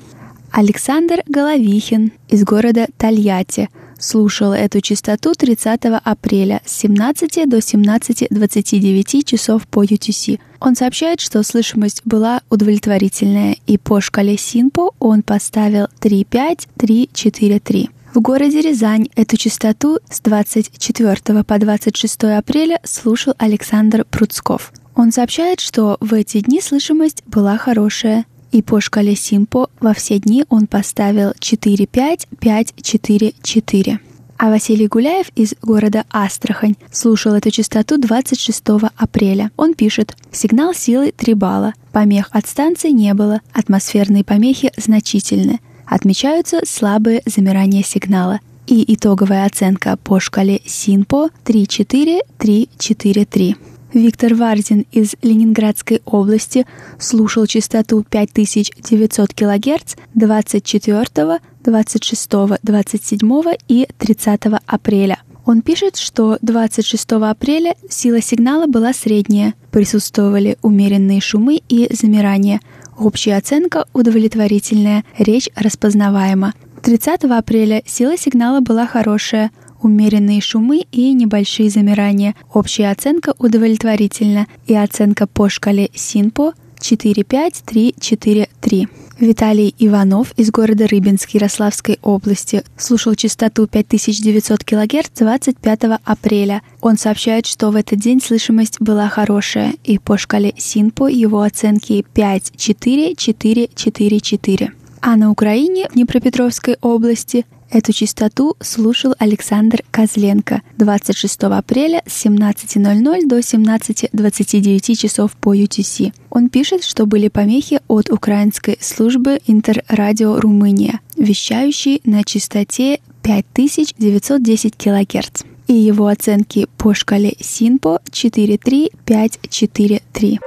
Александр Головихин из города Тольятти слушал эту частоту 30 апреля с 17 до 17.29 часов по UTC. Он сообщает, что слышимость была удовлетворительная, и по шкале Синпо он поставил 35343. В городе Рязань эту частоту с 24 по 26 апреля слушал Александр Пруцков. Он сообщает, что в эти дни слышимость была хорошая, и по шкале Симпо во все дни он поставил 4-5-5-4-4. А Василий Гуляев из города Астрахань слушал эту частоту 26 апреля. Он пишет «Сигнал силы 3 балла. Помех от станции не было. Атмосферные помехи значительны. Отмечаются слабые замирания сигнала. И итоговая оценка по шкале СИНПО 3-4-3-4-3. Виктор Варзин из Ленинградской области слушал частоту 5900 кГц 24, 26, 27 и 30 апреля. Он пишет, что 26 апреля сила сигнала была средняя, присутствовали умеренные шумы и замирания – Общая оценка удовлетворительная, речь распознаваема. 30 апреля сила сигнала была хорошая, умеренные шумы и небольшие замирания. Общая оценка удовлетворительна и оценка по шкале СИНПО 45343. Виталий Иванов из города Рыбинск Ярославской области слушал частоту 5900 кГц 25 апреля. Он сообщает, что в этот день слышимость была хорошая, и по шкале СИНПО его оценки 5, 4, 4, 4, 4. А на Украине, в Днепропетровской области, Эту частоту слушал Александр Козленко 26 апреля с 17.00 до 17.29 часов по UTC. Он пишет, что были помехи от украинской службы Интеррадио Румыния, вещающей на частоте 5910 кГц. И его оценки по шкале СИНПО 43543.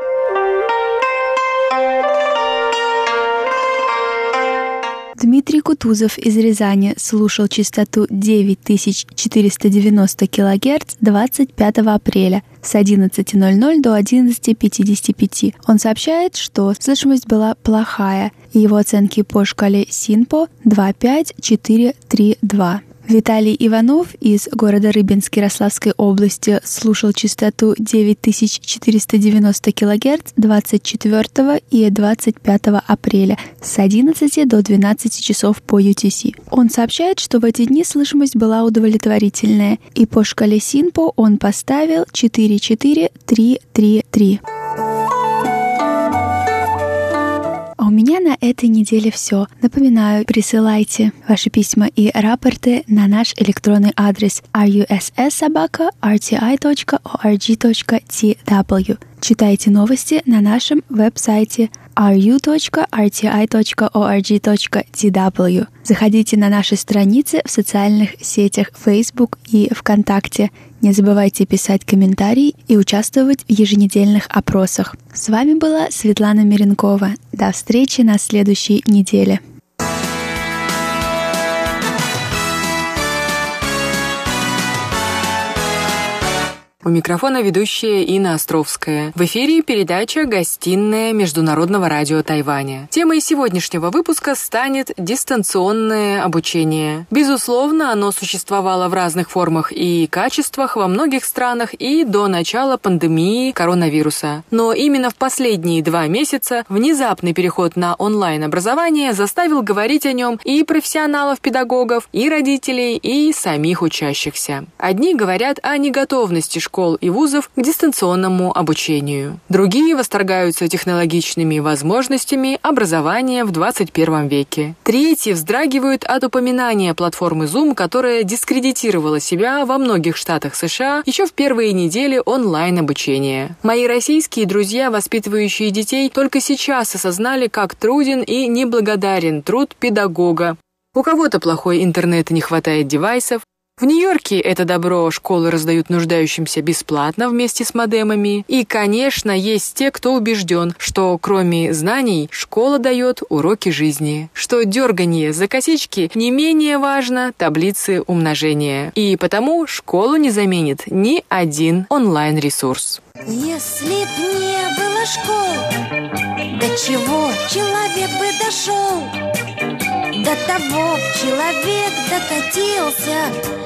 Дмитрий Кутузов из Рязани слушал частоту 9490 кГц 25 апреля с 11.00 до 11.55. Он сообщает, что слышимость была плохая, и его оценки по шкале СИНПО 25432. Виталий Иванов из города Рыбинск Ярославской области слушал частоту 9490 кГц 24 и 25 апреля с 11 до 12 часов по UTC. Он сообщает, что в эти дни слышимость была удовлетворительная, и по шкале СИНПО он поставил 44333. Меня на этой неделе все. Напоминаю, присылайте ваши письма и рапорты на наш электронный адрес russsobaka.rti.org.tw. Читайте новости на нашем веб-сайте ru.rti.org.tw. Заходите на наши страницы в социальных сетях Facebook и ВКонтакте. Не забывайте писать комментарии и участвовать в еженедельных опросах. С вами была Светлана Миренкова. До встречи на следующей неделе. У микрофона ведущая Инна Островская. В эфире передача «Гостиная Международного радио Тайваня». Темой сегодняшнего выпуска станет дистанционное обучение. Безусловно, оно существовало в разных формах и качествах во многих странах и до начала пандемии коронавируса. Но именно в последние два месяца внезапный переход на онлайн-образование заставил говорить о нем и профессионалов-педагогов, и родителей, и самих учащихся. Одни говорят о неготовности школ и вузов к дистанционному обучению. Другие восторгаются технологичными возможностями образования в 21 веке. Третьи вздрагивают от упоминания платформы Zoom, которая дискредитировала себя во многих штатах США еще в первые недели онлайн-обучения. Мои российские друзья, воспитывающие детей, только сейчас осознали, как труден и неблагодарен труд педагога, у кого-то плохой интернет и не хватает девайсов, в Нью-Йорке это добро школы раздают нуждающимся бесплатно вместе с модемами. И, конечно, есть те, кто убежден, что кроме знаний школа дает уроки жизни, что дергание за косички не менее важно таблицы умножения. И потому школу не заменит ни один онлайн-ресурс. Если б не было школ, до чего человек бы дошел? До того человек докатился,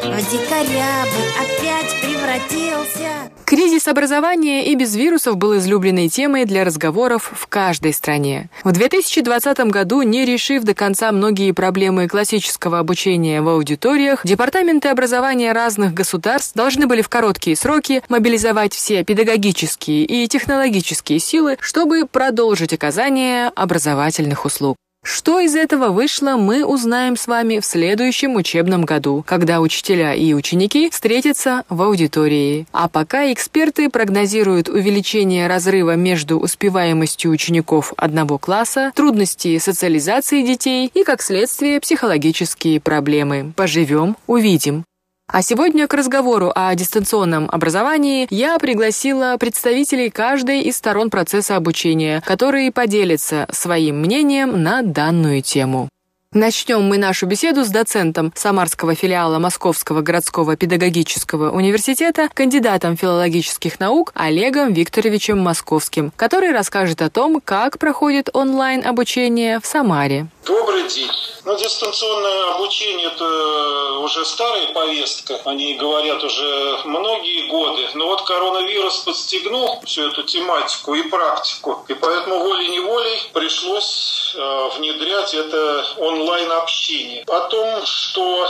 в дикаря бы опять превратился. Кризис образования и без вирусов был излюбленной темой для разговоров в каждой стране. В 2020 году, не решив до конца многие проблемы классического обучения в аудиториях, департаменты образования разных государств должны были в короткие сроки мобилизовать все педагогические и технологические силы, чтобы продолжить оказание образовательных услуг. Что из этого вышло, мы узнаем с вами в следующем учебном году, когда учителя и ученики встретятся в аудитории. А пока эксперты прогнозируют увеличение разрыва между успеваемостью учеников одного класса, трудности социализации детей и, как следствие, психологические проблемы. Поживем, увидим. А сегодня к разговору о дистанционном образовании я пригласила представителей каждой из сторон процесса обучения, которые поделятся своим мнением на данную тему. Начнем мы нашу беседу с доцентом Самарского филиала Московского городского педагогического университета, кандидатом филологических наук Олегом Викторовичем Московским, который расскажет о том, как проходит онлайн-обучение в Самаре. Добрый день. Ну, дистанционное обучение – это уже старая повестка. Они говорят уже многие годы. Но вот коронавирус подстегнул всю эту тематику и практику. И поэтому волей-неволей пришлось э, внедрять это онлайн-общение. О том, что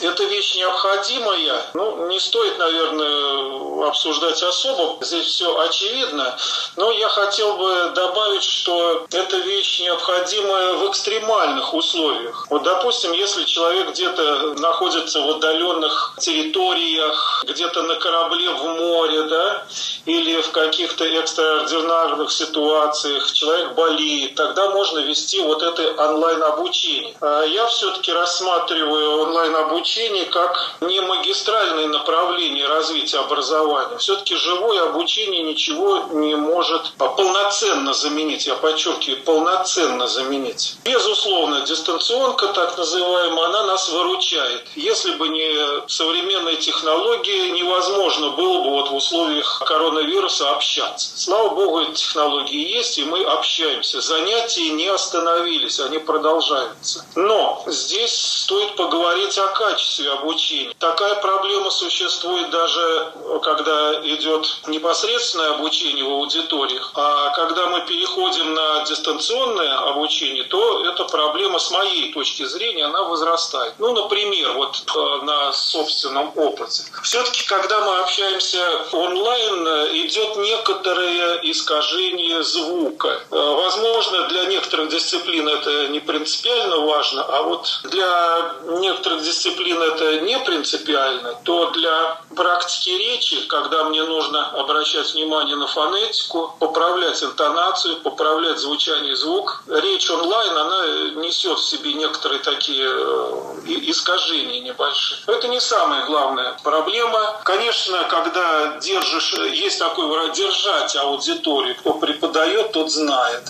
эта вещь необходимая. Ну, не стоит, наверное, обсуждать особо. Здесь все очевидно. Но я хотел бы добавить, что эта вещь необходимая в экстремальных условиях. Вот, допустим, если человек где-то находится в отдаленных территориях, где-то на корабле в море, да, или в каких-то экстраординарных ситуациях, человек болеет, тогда можно вести вот это онлайн-обучение. А я все-таки рассматриваю онлайн-обучение обучение как не магистральное направление развития образования. Все-таки живое обучение ничего не может полноценно заменить, я подчеркиваю, полноценно заменить. Безусловно, дистанционка, так называемая, она нас выручает. Если бы не современные технологии, невозможно было бы вот в условиях коронавируса общаться. Слава богу, эти технологии есть, и мы общаемся. Занятия не остановились, они продолжаются. Но здесь стоит поговорить о качестве обучения. Такая проблема существует даже, когда идет непосредственное обучение в аудиториях. А когда мы переходим на дистанционное обучение, то эта проблема с моей точки зрения, она возрастает. Ну, например, вот э, на собственном опыте. Все-таки, когда мы общаемся онлайн, идет некоторое искажение звука. Э, возможно, для некоторых дисциплин это не принципиально важно, а вот для некоторых дисциплин это не принципиально, то для практики речи, когда мне нужно обращать внимание на фонетику, поправлять интонацию, поправлять звучание звук, речь онлайн, она несет в себе некоторые такие э, искажения небольшие. Это не самая главная проблема. Конечно, когда держишь, есть такой держать аудиторию, кто преподает, тот знает.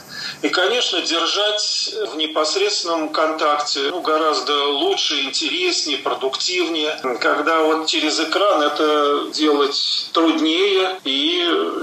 И, конечно, держать в непосредственном контакте ну, гораздо лучше, интереснее, продуктивнее. Когда вот через экран это делать труднее, и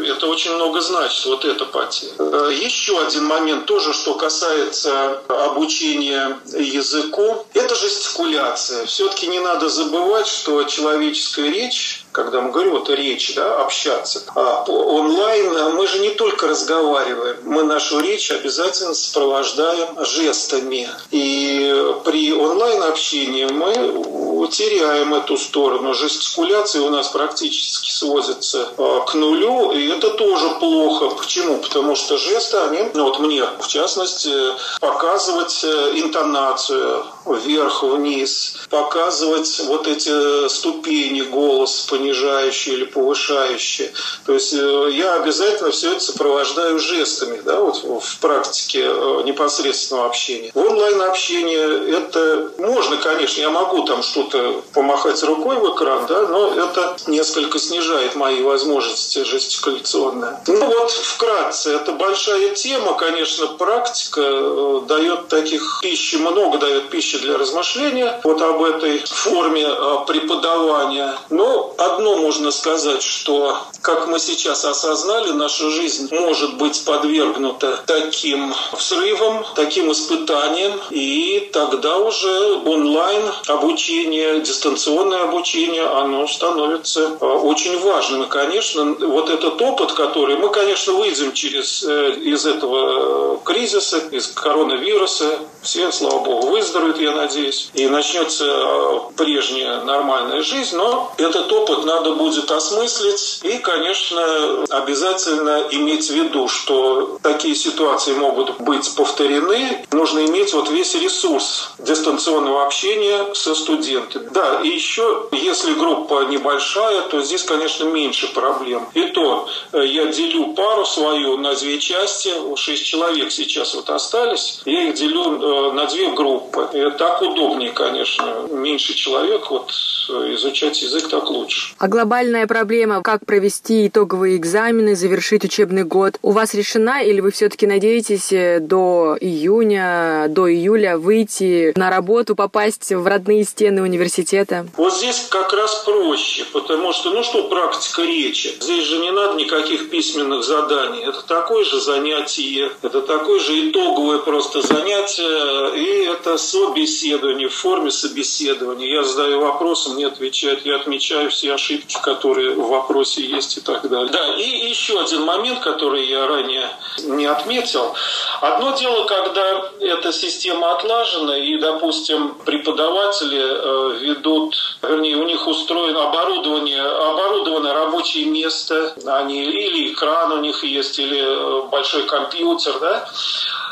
это очень много значит, вот эта потеря. Еще один момент тоже, что касается обучения языку, это жестикуляция. Все-таки не надо забывать, что человеческая речь когда мы говорим вот речь, да, общаться. А онлайн мы же не только разговариваем, мы нашу речь обязательно сопровождаем жестами. И при онлайн-общении мы теряем эту сторону. Жестикуляции у нас практически сводятся а, к нулю, и это тоже плохо. Почему? Потому что жесты, они, ну вот мне в частности, показывать э, интонацию вверх-вниз, показывать вот эти ступени голоса, понижающие или повышающие. То есть э, я обязательно все это сопровождаю жестами да, вот в практике э, непосредственного общения. В онлайн-общении это можно, конечно, я могу там что-то помахать рукой в экран, да, но это несколько снижает мои возможности жестикуляционные. Ну вот, вкратце, это большая тема, конечно, практика э, дает таких пищи, много дает пищи для размышления вот об этой форме преподавания. Но одно можно сказать, что, как мы сейчас осознали, наша жизнь может быть подвергнута таким взрывам, таким испытаниям, и тогда уже онлайн обучение, дистанционное обучение, оно становится э, очень важным. И, конечно, вот этот опыт, который мы, конечно, выйдем через, э, из этого кризиса, из коронавируса, все, слава богу, выздоровеют, я надеюсь, и начнется э, прежняя нормальная жизнь, но этот опыт надо будет осмыслить и, конечно, обязательно иметь в виду, что такие ситуации могут быть повторены. Нужно иметь вот весь ресурс дистанционного общения со студентами. Да, и еще, если группа небольшая, то здесь, конечно, меньше проблем. И то э, я делю пару свою на две части, шесть человек сейчас вот остались, я их делю э, на две группы. И так удобнее, конечно, меньше человек, вот э, изучать язык так лучше. А глобальная проблема, как провести итоговые экзамены, завершить учебный год, у вас решена или вы все-таки надеетесь э, до июня, до июля выйти на работу, попасть в родные стены университета? Вот здесь как раз проще, потому что, ну что практика речи? Здесь же не надо никаких письменных заданий. Это такое же занятие, это такое же итоговое просто занятие, и это собеседование в форме собеседования. Я задаю вопросы, мне отвечают, я отмечаю все ошибки, которые в вопросе есть и так далее. Да, и еще один момент, который я ранее не отметил. Одно дело, когда эта система отлажена, и, допустим, преподаватели э, ведут, вернее, у них устроено оборудование, оборудовано рабочее место, они, или экран у них есть, или э, большой компьютер, да,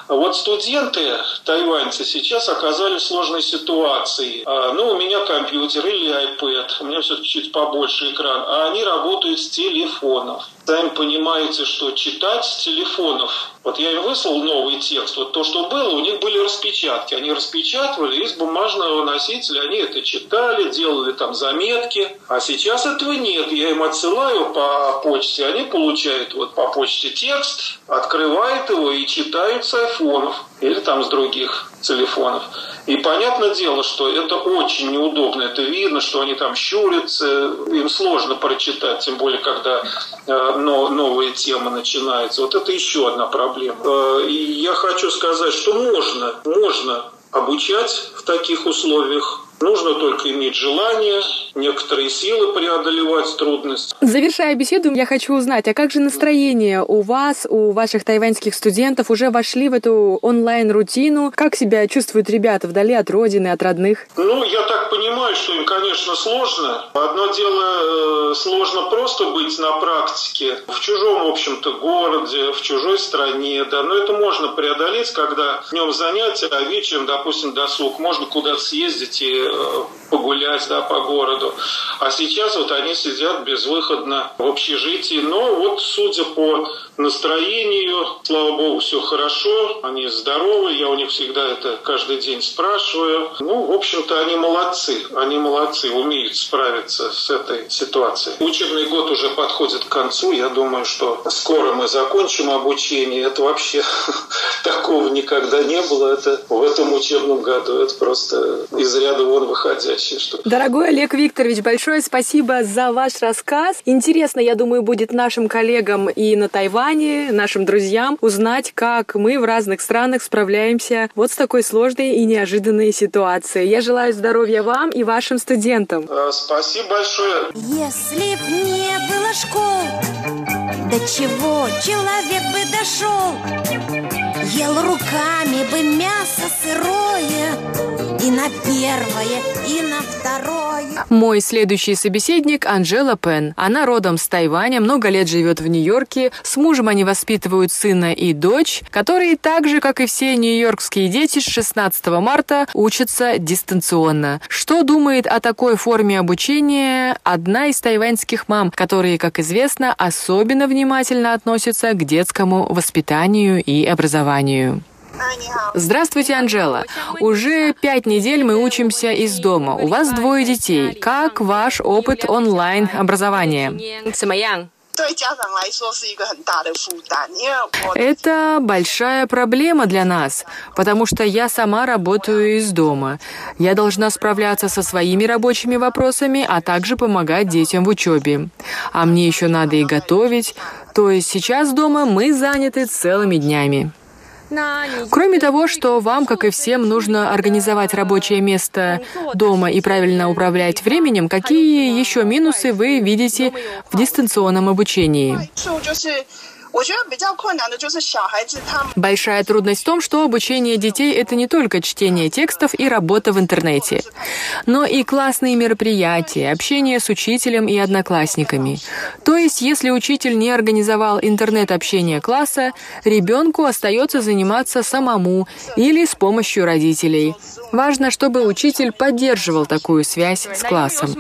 вот студенты, тайваньцы, сейчас оказались в сложной ситуации. А, ну, у меня компьютер или iPad, у меня все-таки чуть побольше экран, а они работают с телефонов. Сами понимаете, что читать с телефонов вот я им выслал новый текст. Вот то, что было, у них были распечатки. Они распечатывали из бумажного носителя, они это читали, делали там заметки. А сейчас этого нет. Я им отсылаю по почте, они получают вот по почте текст, открывают его и читают с айфонов или там с других телефонов. И понятное дело, что это очень неудобно. Это видно, что они там щурятся, им сложно прочитать, тем более, когда э, но, новые темы. Вот это еще одна проблема. Э, и я хочу сказать, что можно, можно обучать в таких условиях Нужно только иметь желание, некоторые силы преодолевать трудности. Завершая беседу, я хочу узнать, а как же настроение у вас, у ваших тайваньских студентов? Уже вошли в эту онлайн-рутину? Как себя чувствуют ребята вдали от родины, от родных? Ну, я так понимаю, что им, конечно, сложно. Одно дело, э, сложно просто быть на практике в чужом, в общем-то, городе, в чужой стране, да, но это можно преодолеть, когда днем занятия, а вечером, допустим, досуг, можно куда-то съездить и Э, погулять да, по городу. А сейчас вот они сидят безвыходно в общежитии. Но вот, судя по настроению, слава богу, все хорошо, они здоровы, я у них всегда это каждый день спрашиваю. Ну, в общем-то, они молодцы, они молодцы, умеют справиться с этой ситуацией. Учебный год уже подходит к концу, я думаю, что скоро мы закончим обучение. Это вообще такого никогда не было. Это в этом учебном году. Это просто из ряда вон выходящее. Что... Дорогой Олег Викторович, большое спасибо за ваш рассказ. Интересно, я думаю, будет нашим коллегам и на Тайване, нашим друзьям узнать, как мы в разных странах справляемся вот с такой сложной и неожиданной ситуацией. Я желаю здоровья вам и вашим студентам. А, спасибо большое. Если б не было школ, до чего человек бы дошел? Ел руками бы мясо сырое И на первое, и на второе Мой следующий собеседник Анжела Пен. Она родом с Тайваня, много лет живет в Нью-Йорке. С мужем они воспитывают сына и дочь, которые так же, как и все нью-йоркские дети, с 16 марта учатся дистанционно. Что думает о такой форме обучения одна из тайваньских мам, которые, как известно, особенно внимательно относятся к детскому воспитанию и образованию? Образованию. Здравствуйте, Анжела. Уже пять недель мы учимся из дома. У вас двое детей. Как ваш опыт онлайн-образования? Это большая проблема для нас, потому что я сама работаю из дома. Я должна справляться со своими рабочими вопросами, а также помогать детям в учебе. А мне еще надо и готовить. То есть сейчас дома мы заняты целыми днями. Кроме того, что вам, как и всем, нужно организовать рабочее место дома и правильно управлять временем, какие еще минусы вы видите в дистанционном обучении? Большая трудность в том, что обучение детей — это не только чтение текстов и работа в интернете, но и классные мероприятия, общение с учителем и одноклассниками. То есть, если учитель не организовал интернет-общение класса, ребенку остается заниматься самому или с помощью родителей. Важно, чтобы учитель поддерживал такую связь с классом.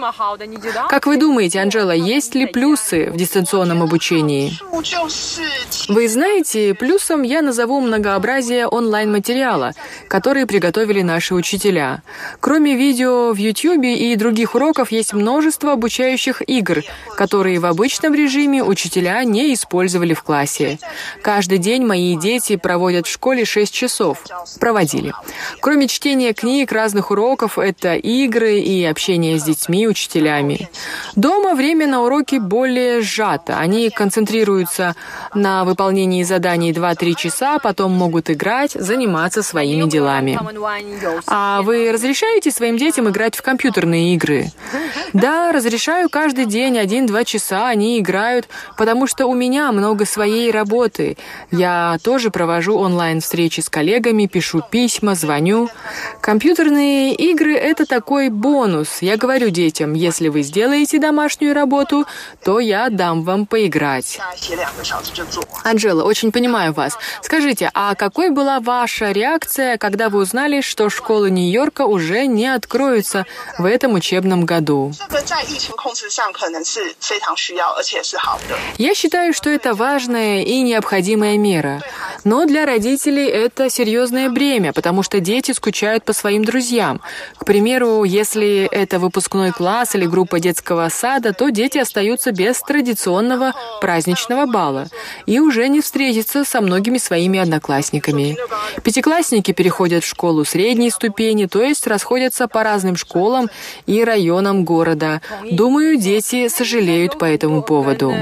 Как вы думаете, Анжела, есть ли плюсы в дистанционном обучении? Вы знаете, плюсом я назову многообразие онлайн-материала, который приготовили наши учителя. Кроме видео в YouTube и других уроков есть множество обучающих игр, которые в обычном режиме учителя не использовали в классе. Каждый день мои дети проводят в школе 6 часов. Проводили. Кроме чтения книг, разных уроков, это игры и общение с детьми, учителями. Дома время на уроки более сжато. Они концентрируются на выполнении заданий 2-3 часа, потом могут играть, заниматься своими делами. А вы разрешаете своим детям играть в компьютерные игры? Да, разрешаю каждый день, один-два часа они играют, потому что у меня много своей работы. Я тоже провожу онлайн-встречи с коллегами, пишу письма, звоню. Компьютерные игры — это такой бонус. Я говорю детям, если вы сделаете домашнюю работу, то я дам вам поиграть. Анжела, очень понимаю вас. Скажите, а какой была ваша реакция, когда вы узнали, что школы Нью-Йорка уже не откроются в этом учебном году? Я считаю, что это важная и необходимая мера. Но для родителей это серьезное бремя, потому что дети скучают по своим друзьям. К примеру, если это выпускной класс или группа детского сада, то дети остаются без традиционного праздничного бала и уже не встретятся со многими своими одноклассниками. Пятиклассники переходят в школу средней ступени, то есть расходятся по разным школам и районам города. Думаю, дети сожалеют по этому поводу.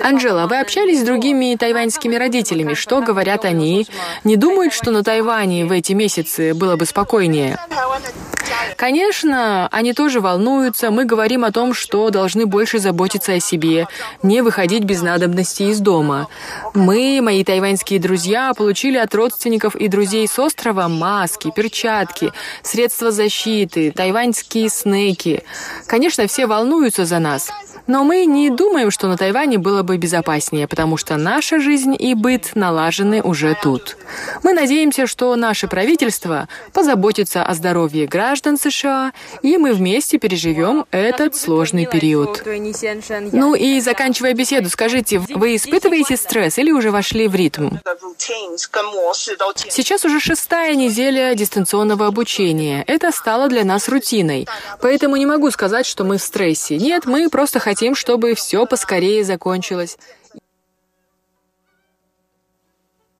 Анжела, вы общались с другими тайваньскими родителями? Что говорят они? Не думают, что на Тайване в эти месяцы было бы спокойнее? Конечно, они тоже волнуются. Мы говорим о том, что должны больше заботиться о себе, не выходить без надобности из дома. Мы, мои тайваньские друзья, получили от родственников и друзей с острова маски, перчатки, средства защиты, тайваньские снеки. Конечно, все волнуются за нас. Но мы не думаем, что на Тайване было бы безопаснее, потому что наша жизнь и быт налажены уже тут. Мы надеемся, что наше правительство позаботится о здоровье граждан США, и мы вместе переживем этот сложный период. Ну и заканчивая беседу, скажите, вы испытываете стресс или уже вошли в ритм? Сейчас уже шестая неделя дистанционного обучения. Это стало для нас рутиной. Поэтому не могу сказать, что мы в стрессе. Нет, мы просто хотим хотим, чтобы все поскорее закончилось.